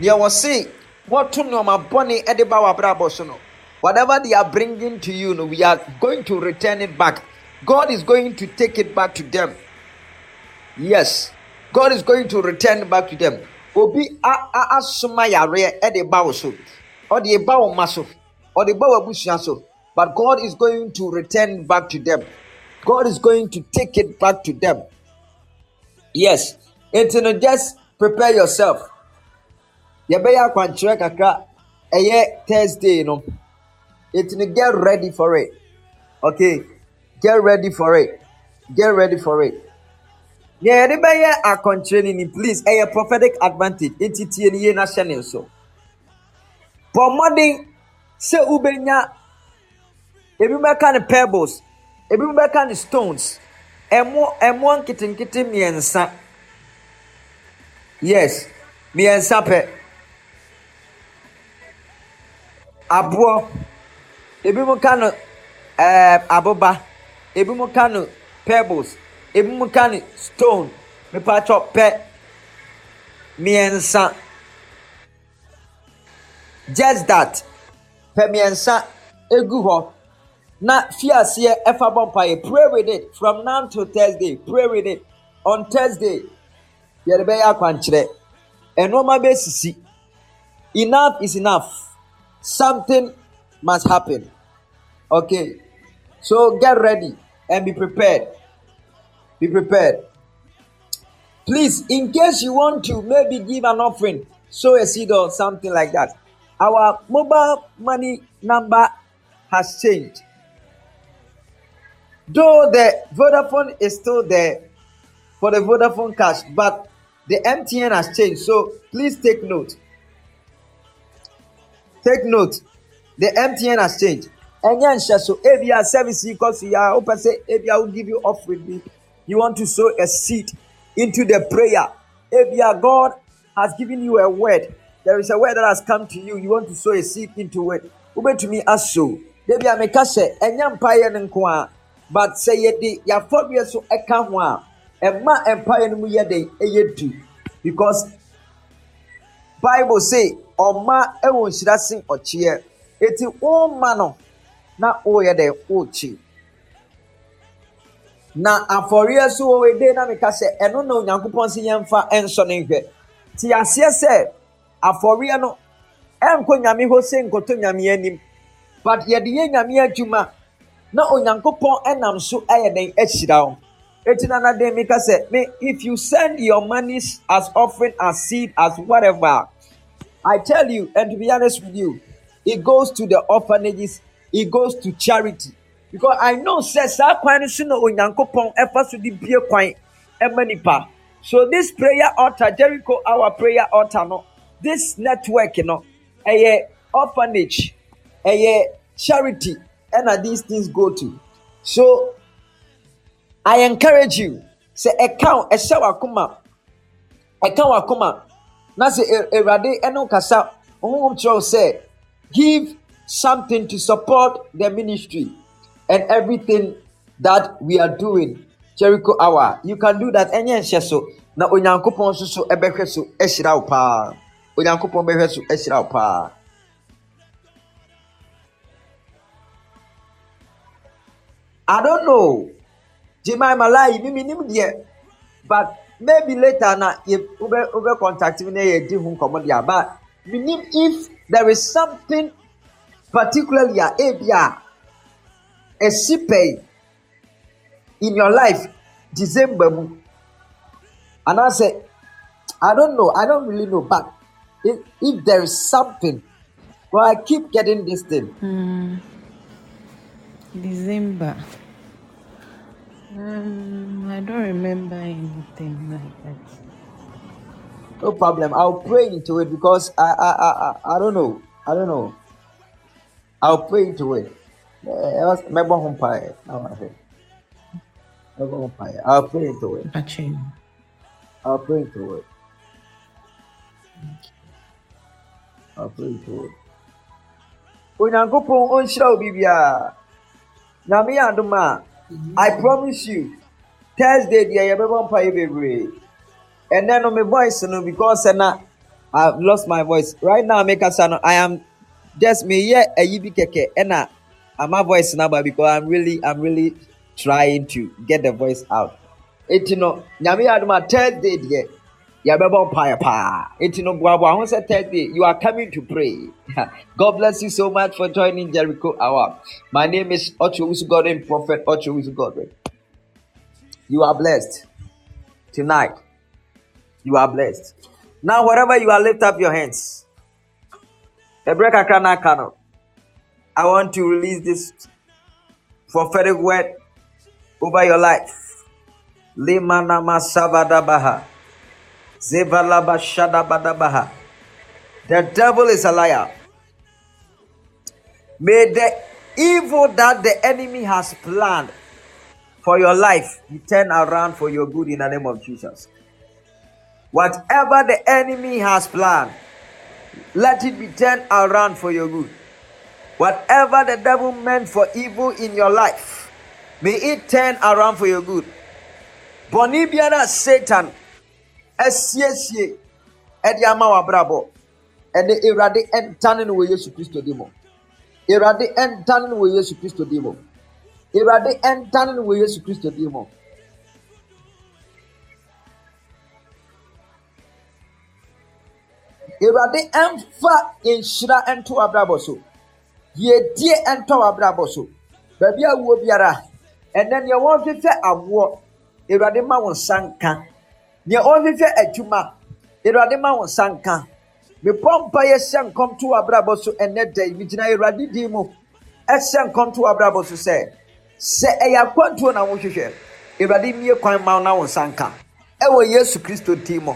nea ɔse wɔto nneɔma bɔne de ba w'abrabɔ so no. Whatever they are bringing to you no we are going to return it back. God is going to take it back to them. Yes. God is going to return back to them. Obi asoma yareɛ de ba wo so. Ɔde ba wo ma so. Ɔde ba w'abusua so. But god is going to return back to them god is going to take it back to them. Yes. Nti no just prepare yourself. Yɛbɛyɛ akwankyerɛ kakra ɛyɛ thursday no. Nti no get ready for it. Okay? Get ready for it. Get ready for it. Nea yɛde bɛyɛ ni please. Ɛyɛ prophetic advantage. Eti tie ni yie na hyɛ ne nso bɔ mmɔden sɛ wobɛnya ebi pebbles ebi bɛka ne stones. Ɛmo ɛmo nketenkete mmiɛnsa. Yes mmiɛnsa pɛ. Aboɔ. Ebi mo ka no ɛɛ aboba. Ebi mo ka no pebbles. Ebi mo ka no stone. Mipatsɔ pɛ. Mmiɛnsa. Just that. Pɛ mmiɛnsa egu hɔ na fi aseɛ ɛfa bɔ mpaeɛ pray with it. From now to thursday pray with it. On thursday yɛde bɛyɛ akwankyerɛ nneɛma bɛsisi enough is enough. Something must happen. Okay? So get ready and be prepared. Be prepared. Please in case you want to maybe give an offering sow a seed or something like that our mobile money number has changed though the vodafone is still there for the vodafone cash but the mtn has changed. So please take note. Take note. The mtn has changed. Ɛnyɛ nhyɛ so ebia service kɔ so yia wopɛ sɛ ebia will give you offering Me. you want to sow a seed into the prayer. Ebia god has given you a word. There is a word that has come to you. You want to sow a seed into it. Wobɛtumi asow debi a meka sɛ ɛnyɛ mpaeɛ no nko but sɛ yɛde yɛafɔdeɛ so ɛka ho a ɛma mpaeɛ no mu yɛ den ɛyɛ du because bible say ɔma ɛwɔ nhyira sen ɔkyeɛ. Eti wɔma no na wɔyɛ dɛ wɔrekyi na afɔreɛ so wɔ ede na meka sɛ ɛno na onyankopɔn si yɛmfa ɛnsɔ ne nhwɛ. Te aseɛ sɛ afɔreɛ no ɛnkɔ nyame hɔ sɛ nkɔtɔ nyame anim. But yɛde yɛ nyame adwuma. Na onyankopɔn ɛnam so ɛyɛ den ahyira wo eti na naden meka sɛ me if you send your money as offering as seed as whatever I tell you, and to be honest with you, it goes to the orphanages, it goes to charity. Because I know says saa kwan no so na Onyankopɔn ɛfa so de bie kwan ɛma nipa. So this prayer altar, Jericho hour prayer altar no, this network no, ɛyɛ orphanage, ɛyɛ charity, ɛna these things go to. So I encourage you, sɛ ɛka ɛhyɛ wakoma, ɛka wakoma na sɛ awurade ɛno kasa honhom kyerɛ wo sɛ give something to support the ministry and everything that we are doing. Jericho hour. You can do that. Ɛnyɛ nhyɛ so. Na onyankopɔn nso so ɛbɛhwɛ so ahyira wo paa. Onyankopɔn i don't know. Jemima lai mimi nim deɛ but maybe later na yɛ wobɛ wobɛ contact me na yɛ di ho nkɔmɔ deɛ but menim if there is something particularly a ebi a esi pɛɛ in your life december mu. Anaasɛ i don't know i don't really know but if, if there is something well i keep getting this thing. Hmm. December. Um, I don't remember anything like that. no problem. I'll pray into it because i i i i, I don't know. I don't know. I'll pray into it. Eh, mɛbɔ ho mpaeɛ na wahwɛ mɛbɔ ho mpaeɛ i'll pray into it. Actually, i'll pray into it. I'll pray into it. Onyankopɔn ɔnhyira wo biribiara nyame yɛ adom a i promise you thursday deɛ yɛbɛbɔ mpaeɛ bebree ɛnɛ no me voice no because ɛna i've lost my voice. Right now mekasa no i am just meyɛ ayi bi kɛkɛ ɛna ama voice no aba because i'm really i'm really trying to get the voice out. Eti no nyame yɛ adom a thursday deɛ you are coming to pray. God bless you so much for joining jericho hour. My name is Otchere godwin prophet Otchere godwin you are blessed tonight. You are blessed. Now wherever you are lift up your hands. I want to release this prophetic word over your life. Limanama Savadabaha. The devil is a liar. May the evil that the enemy has planned for your life be turned around for your good in the name of Jesus. Whatever the enemy has planned, let it be turned around for your good. Whatever the devil meant for evil in your life, may it turn around for your good. Bɔnni biara Satan asiesie ɛde ama w'abrabɔ ɛde Awurade ɛntane no wɔ Yesu Kristo di mu. Awurade ɛntane no wɔ Yesu Kristo di mu. Awurade ɛntane no wɔ Yesu Kristo di mu. Awurade ɛmfa nhyira ɛnto w'abrabɔ so. Yiedie ɛntɔ w'abrabɔ so. Baabi a wuo biara, ɛnɛ nea wɔrehwehwɛ awoɔ, Awurade ma wo nsa nka. Nea ɔrehwehwɛ adwuma, Awurade ma wo nsa nka. Mepɔ mpa yɛ hyɛ nkɔm to w'abrabɔ so ɛnɛ da yi. Migyina Awurade din mu ɛhyɛ nkɔm to w'abrabɔ so sɛ, sɛ ɛyɛ akwantuo na wohwehwɛ, Awurade mmie kwan ma na wo nsa nka. Ɛwɔ Yesu Kristo din mu.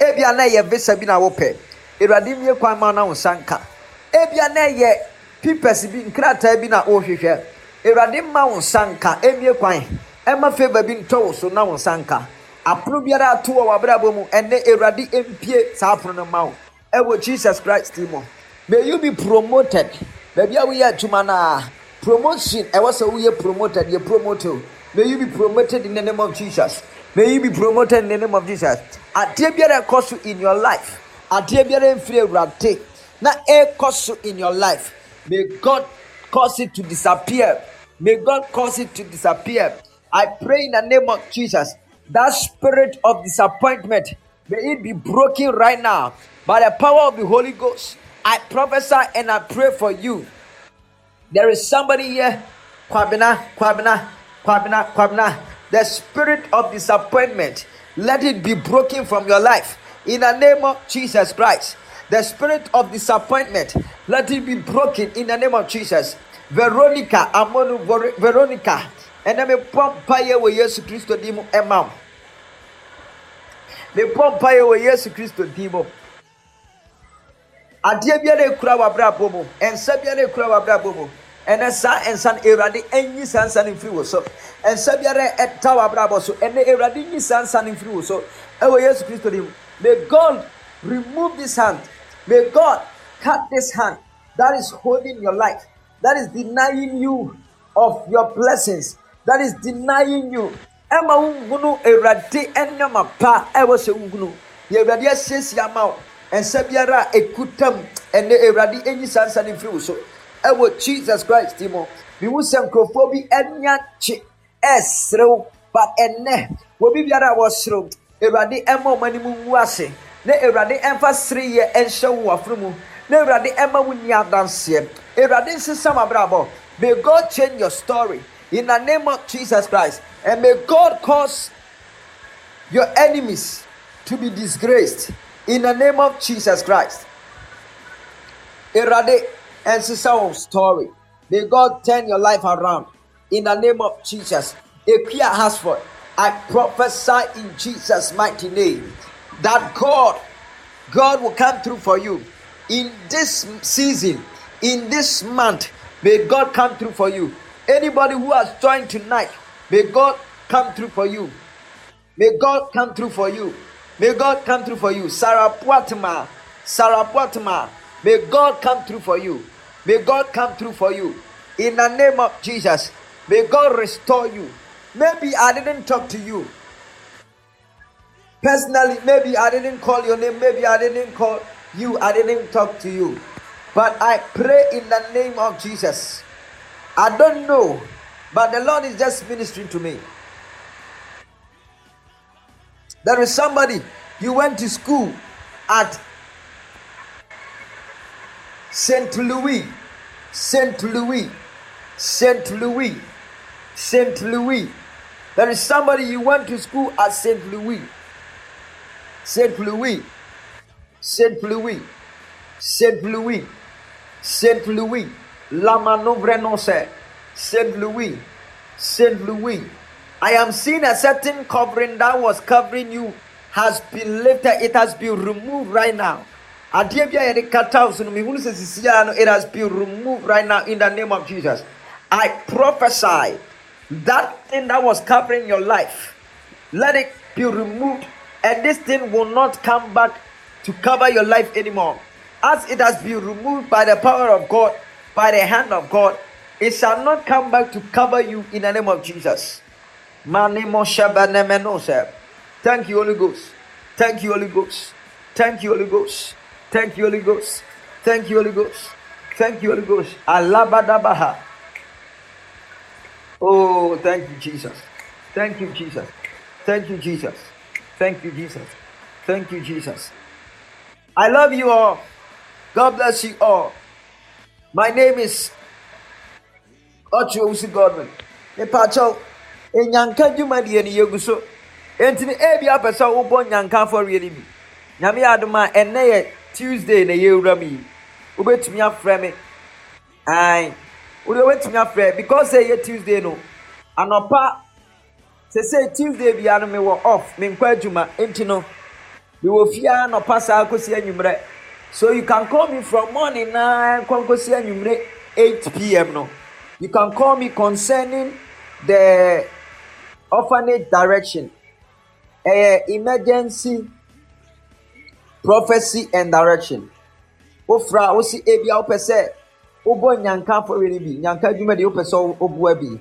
Ebia na ɛyɛ visa bi na wopɛ. Awurade mmie kwan ma na wo nsa nka. Ebia na ɛyɛ pipɛs bi nkrataa bi na wohwehwɛ. Awurade mma wo nsa nka. Mmie kwan. Ɛma favour bi ntɔ wo so na wo nsa nka. Apono biara ato wɔ w'abrabɔ mu ɛnɛ Awurade mpie saa apono no ma wo. Ɛwɔ Jesus Christ mu. May you be promoted. Baabi a woyɛ adwuma no a promotion ɛwɔ sɛ woyɛ promoted yɛ promote o. May you be promoted in the name of Jesus. May you be promoted in the name of Jesus. Adeɛ biara ɛkɔ so in your life. Adeɛ biara mfiri Awurade na ɛkɔ so in your life. May God cause it to disappear. May God cause it to disappear. I pray in the name of Jesus. That spirit of disappointment may it be broken right now by the power of the Holy Ghost. I prophesy and I pray for you. There is somebody here, Kwabena, Kwabena, Kwabena, Kwabena. The spirit of disappointment, let it be broken from your life in the name of Jesus Christ. The spirit of disappointment, let it be broken in the name of Jesus. Veronica, Amonu, Veronica, and then me pompa ye wo Yesu Christo di mu emam. Me pompa ye wo Yesu Christo di mu. adeɛ biara ekura w'abrabɔ mu nsa biara ekura w'abrabɔ mu ɛnɛ saa nsa no awurade enyi saa nsa no mfiri wo so nsa biara ɛta w'abrabɔ so ɛnɛ awurade nyi saa nsa no mfiri wo so ɛwɔ yesu kristo dim may god remove this hand may god cut this hand that is holding your life that is denying you of your blessings that is denying you ɛma wo nhunu awurade ɛnneɛma pa ɛwɔ sɛ wo nhunu yɛ awurade asiesie ama wo. Nsa biara a ekuta mu ɛnɛ awurade enyi saa nsa no mfiri wo so. Ɛwɔ jesus christ mu. Mihu sɛ nkurɔfoɔ bi ɛnya kye ɛɛserew but ɛnɛ obi biara a wɔserew awurade ɛma wɔn anim ngu ase. Na awurade ɛmfa sereyɛ ɛnhyɛ wo waforo mu. Na awurade ɛma wo nni adanseɛ. Awurade nsesa mo abrabɔ may god change your story in the name of jesus christ and may god cause your enemies to be disgraced in the name of Jesus Christ. Erade and story. May God turn your life around in the name of Jesus. Equia Hasford, I prophesy in Jesus' mighty name that God, God will come through for you in this season, in this month. May God come through for you. Anybody who has joined tonight, may God come through for you. May God come through for you. May God come through for you. Sarah Poitma. Sarah Poitma. May God come through for you. May God come through for you. In the name of Jesus. May God restore you. Maybe I didn't talk to you. Personally, maybe I didn't call your name. Maybe I didn't call you. I didn't talk to you. But I pray in the name of Jesus. I don't know. But the Lord is just ministering to me. There is somebody you went to school at Saint Louis, Saint Louis, Saint Louis, Saint Louis. There is somebody you went to school at Saint Louis, Saint Louis, Saint Louis, Saint Louis, Saint Louis, Lama Novrenose, Saint Louis, Saint Louis, I am seeing a certain covering that was covering you has been lifted. It has been removed right now. Adeɛ It has been removed right now in the name of Jesus. I prophesy that thing that was covering your life, let it be removed, and this thing will not come back to cover your life anymore. As it has been removed by the power of God, by the hand of God, it shall not come back to cover you in the name of Jesus. Thank you, Holy Ghost. Thank you, Holy Ghost. Thank you, Holy Ghost. Thank you, Holy Ghost. Thank you, Holy Ghost. Thank you, Holy Ghost. Alabadabaha. Oh, thank you, Jesus. Thank you, Jesus. Thank you, Jesus. Thank you, Jesus. Thank you, Jesus. I love you all. God bless you all. My name is Ocho Usi Godwin. Mepacho, enyanka dwumadie ne yɛgu so. Enti ne ebi apɛ sɛ wobɔ nyanka afɔreɛ no bi. Nyame adom a ɛnnɛ yɛ Tuesday na yɛwura mu yi. Wobɛtumi afrɛ me. Ae. Wode wobɛtumi afrɛ because ɛyɛ Tuesday no, anɔpa sɛsɛ Tuesday biara no mewɔ off, menkɔ adwuma. Enti no, mewɔ fie ara nɔpa saa kɔsi anwummerɛ. So you can call me from morning na nkɔ nkɔsi anwummerɛ 8 p.m. no. You can call me concerning the orphanage direction. ɛyɛ emergency prophecy and direction wofra wosi ebi a wopɛ sɛ wobɔ nyanka afɔre no bi nyanka adwuma deɛ wopɛ sɛ woboa bi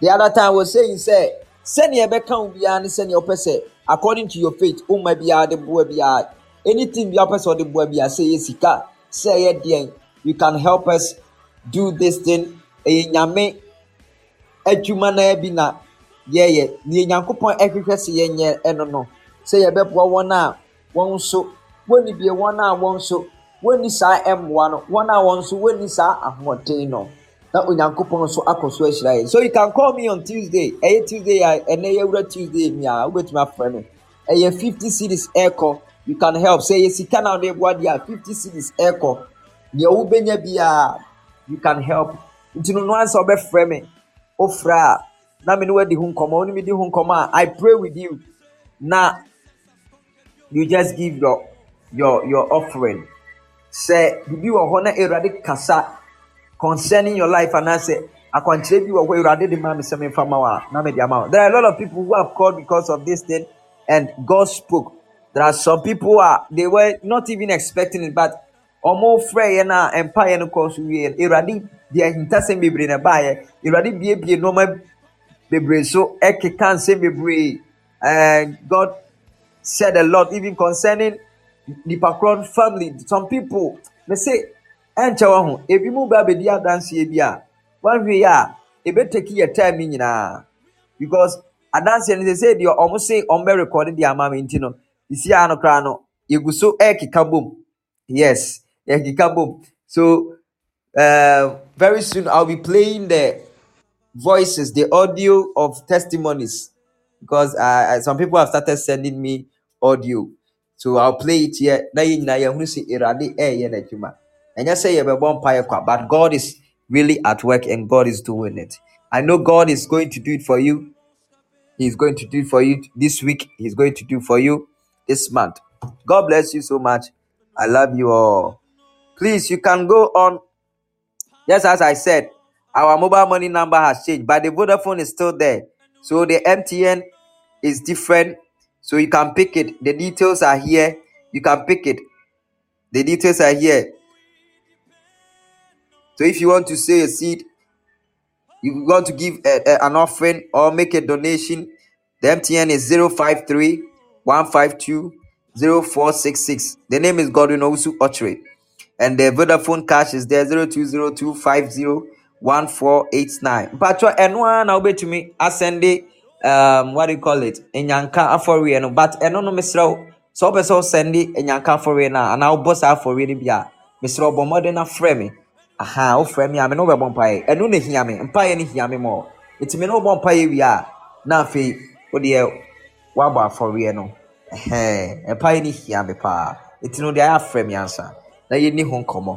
the other time was saying sɛ sɛnea ɛbɛka wo biara ne sɛnea wopɛ sɛ according to your faith woma biara de boa biara anything biara wopɛ sɛ wode boa biara sɛ ɛyɛ sika sɛ ɛyɛ deɛn you can help us do this thing. Ɛyɛ nyame adwuma na bi na. Yɛyɛ nea nyankopɔn ɛhwehwɛ sɛ yɛnyɛ ɛno no sɛ yɛbɛboa wɔn a wɔn nso wɔnni bie wɔn a wɔn nso wɔnni saa mmoa no wɔn a wɔn nso wɔnni saa ahoɔden no. Na onyankopɔn nso akɔ so ahyira yɛn so you can call me on tuesday. Ɛyɛ tuesday a ɛnɛ yɛwura tuesday mi a wobɛtumi afrɛ me ɛyɛ fifty cities ɛɛkɔ you can help. Sɛ sika na ɔde boa deɛ a fifty cities ɛɛkɔ nea wobɛnya biara you can help. Nti no no ansa ɔbɛfrɛ me. Ofra. A na me ne wadi ho nkɔmmɔ wo ne a i pray with you. Na you just give your your your offering. Sɛ biribi wɔ hɔ na awurade kasa concerning your life anaasɛ akwankyerɛ bi wɔ hɔ awurade de ma me sɛ memfa ma wo a na mede ama there are a lot of people who have called because of this thing and god spoke there are some people who are they were not even expecting it but ɔmo frɛ yɛn a mpaeɛ no kɔɔ so wie no awurade deɛ ahintasɛm bebree na ɛbaeɛ awurade biebie nneɛma bebree so ɛkeka nsɛm bebree. And god said a lot even concerning nipa korɔ family some people they say ɛnkyɛ wɔn ho ebi mu ba abɛdi adanseɛ bi a wɔahwɛ yi a ebɛteki yɛ time yi nyinaa. Because adanseɛ no sɛ sɛ deɛ ɔmo se ɔmo bɛ record deɛ ama mi nti esi ano koraa no yɛgu so bom yes yɛrekeka bom so uh, very soon i'll be playing the voices, the audio of testimonies, because uh, some people have started sending me audio. So I'll play it here. Na yɛn nyinaa yɛhunu sɛ Awurade ɛreyɛ n'adwuma. Ɛnyɛ sɛ yɛbɛbɔ mpaeɛ kwa, but God is really at work and God is doing it. I know God is going to do it for you. He's going to do it for you this week. He's going to do for you this month. God bless you so much. I love you all. Please, you can go on Just as I said, our mobile money number has changed, but the Vodafone is still there. So the MTN is different. So you can pick it. The details are here. You can pick it. The details are here. So if you want to say a seed, you want to give a- a- an offering or make a donation, the MTN is 053 152 0466. The name is Godwin Owusu Otchere. And the Vodafone cash is there 0202501489. Patro enwa na obetumi asende um what do you call it? Enyanka afori no but eno no mesrɛ so wopɛ sɛ wosɛnde enyanka afori na ana wobɔ saa afori no bi a mesrɛ wo bɔ mmɔden na frɛ me aha wofrɛ me a me ne wobɛbɔ mpaeɛ ɛno na hia me mpaeɛ no hia me mɔ me ne wobɔ mpaeɛ wie a na afei woabɔ afɔreɛ no ɛhɛn mpaeɛ no hia me paa nti no deɛ ayɛ afrɛ me ansa na yɛnni ho nkɔmmɔ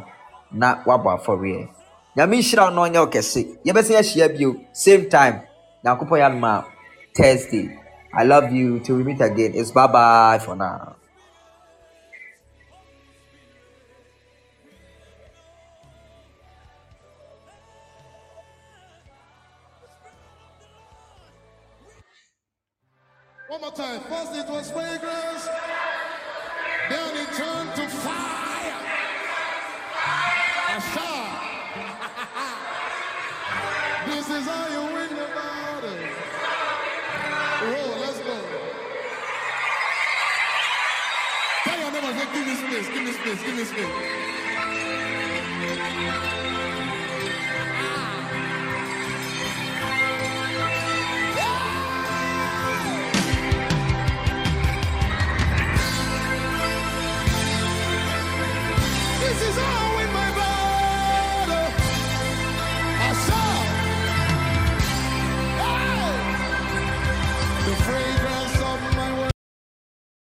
na woabɔ afɔreɛ nyame nhyira na ɔnyɛ wo kɛse yɛbɛsɛ yɛahyia bio same time nyankopɔn yɛ adom a Thursday. I love you. Till we meet again. It's bye bye for now. Say, give me space, give me.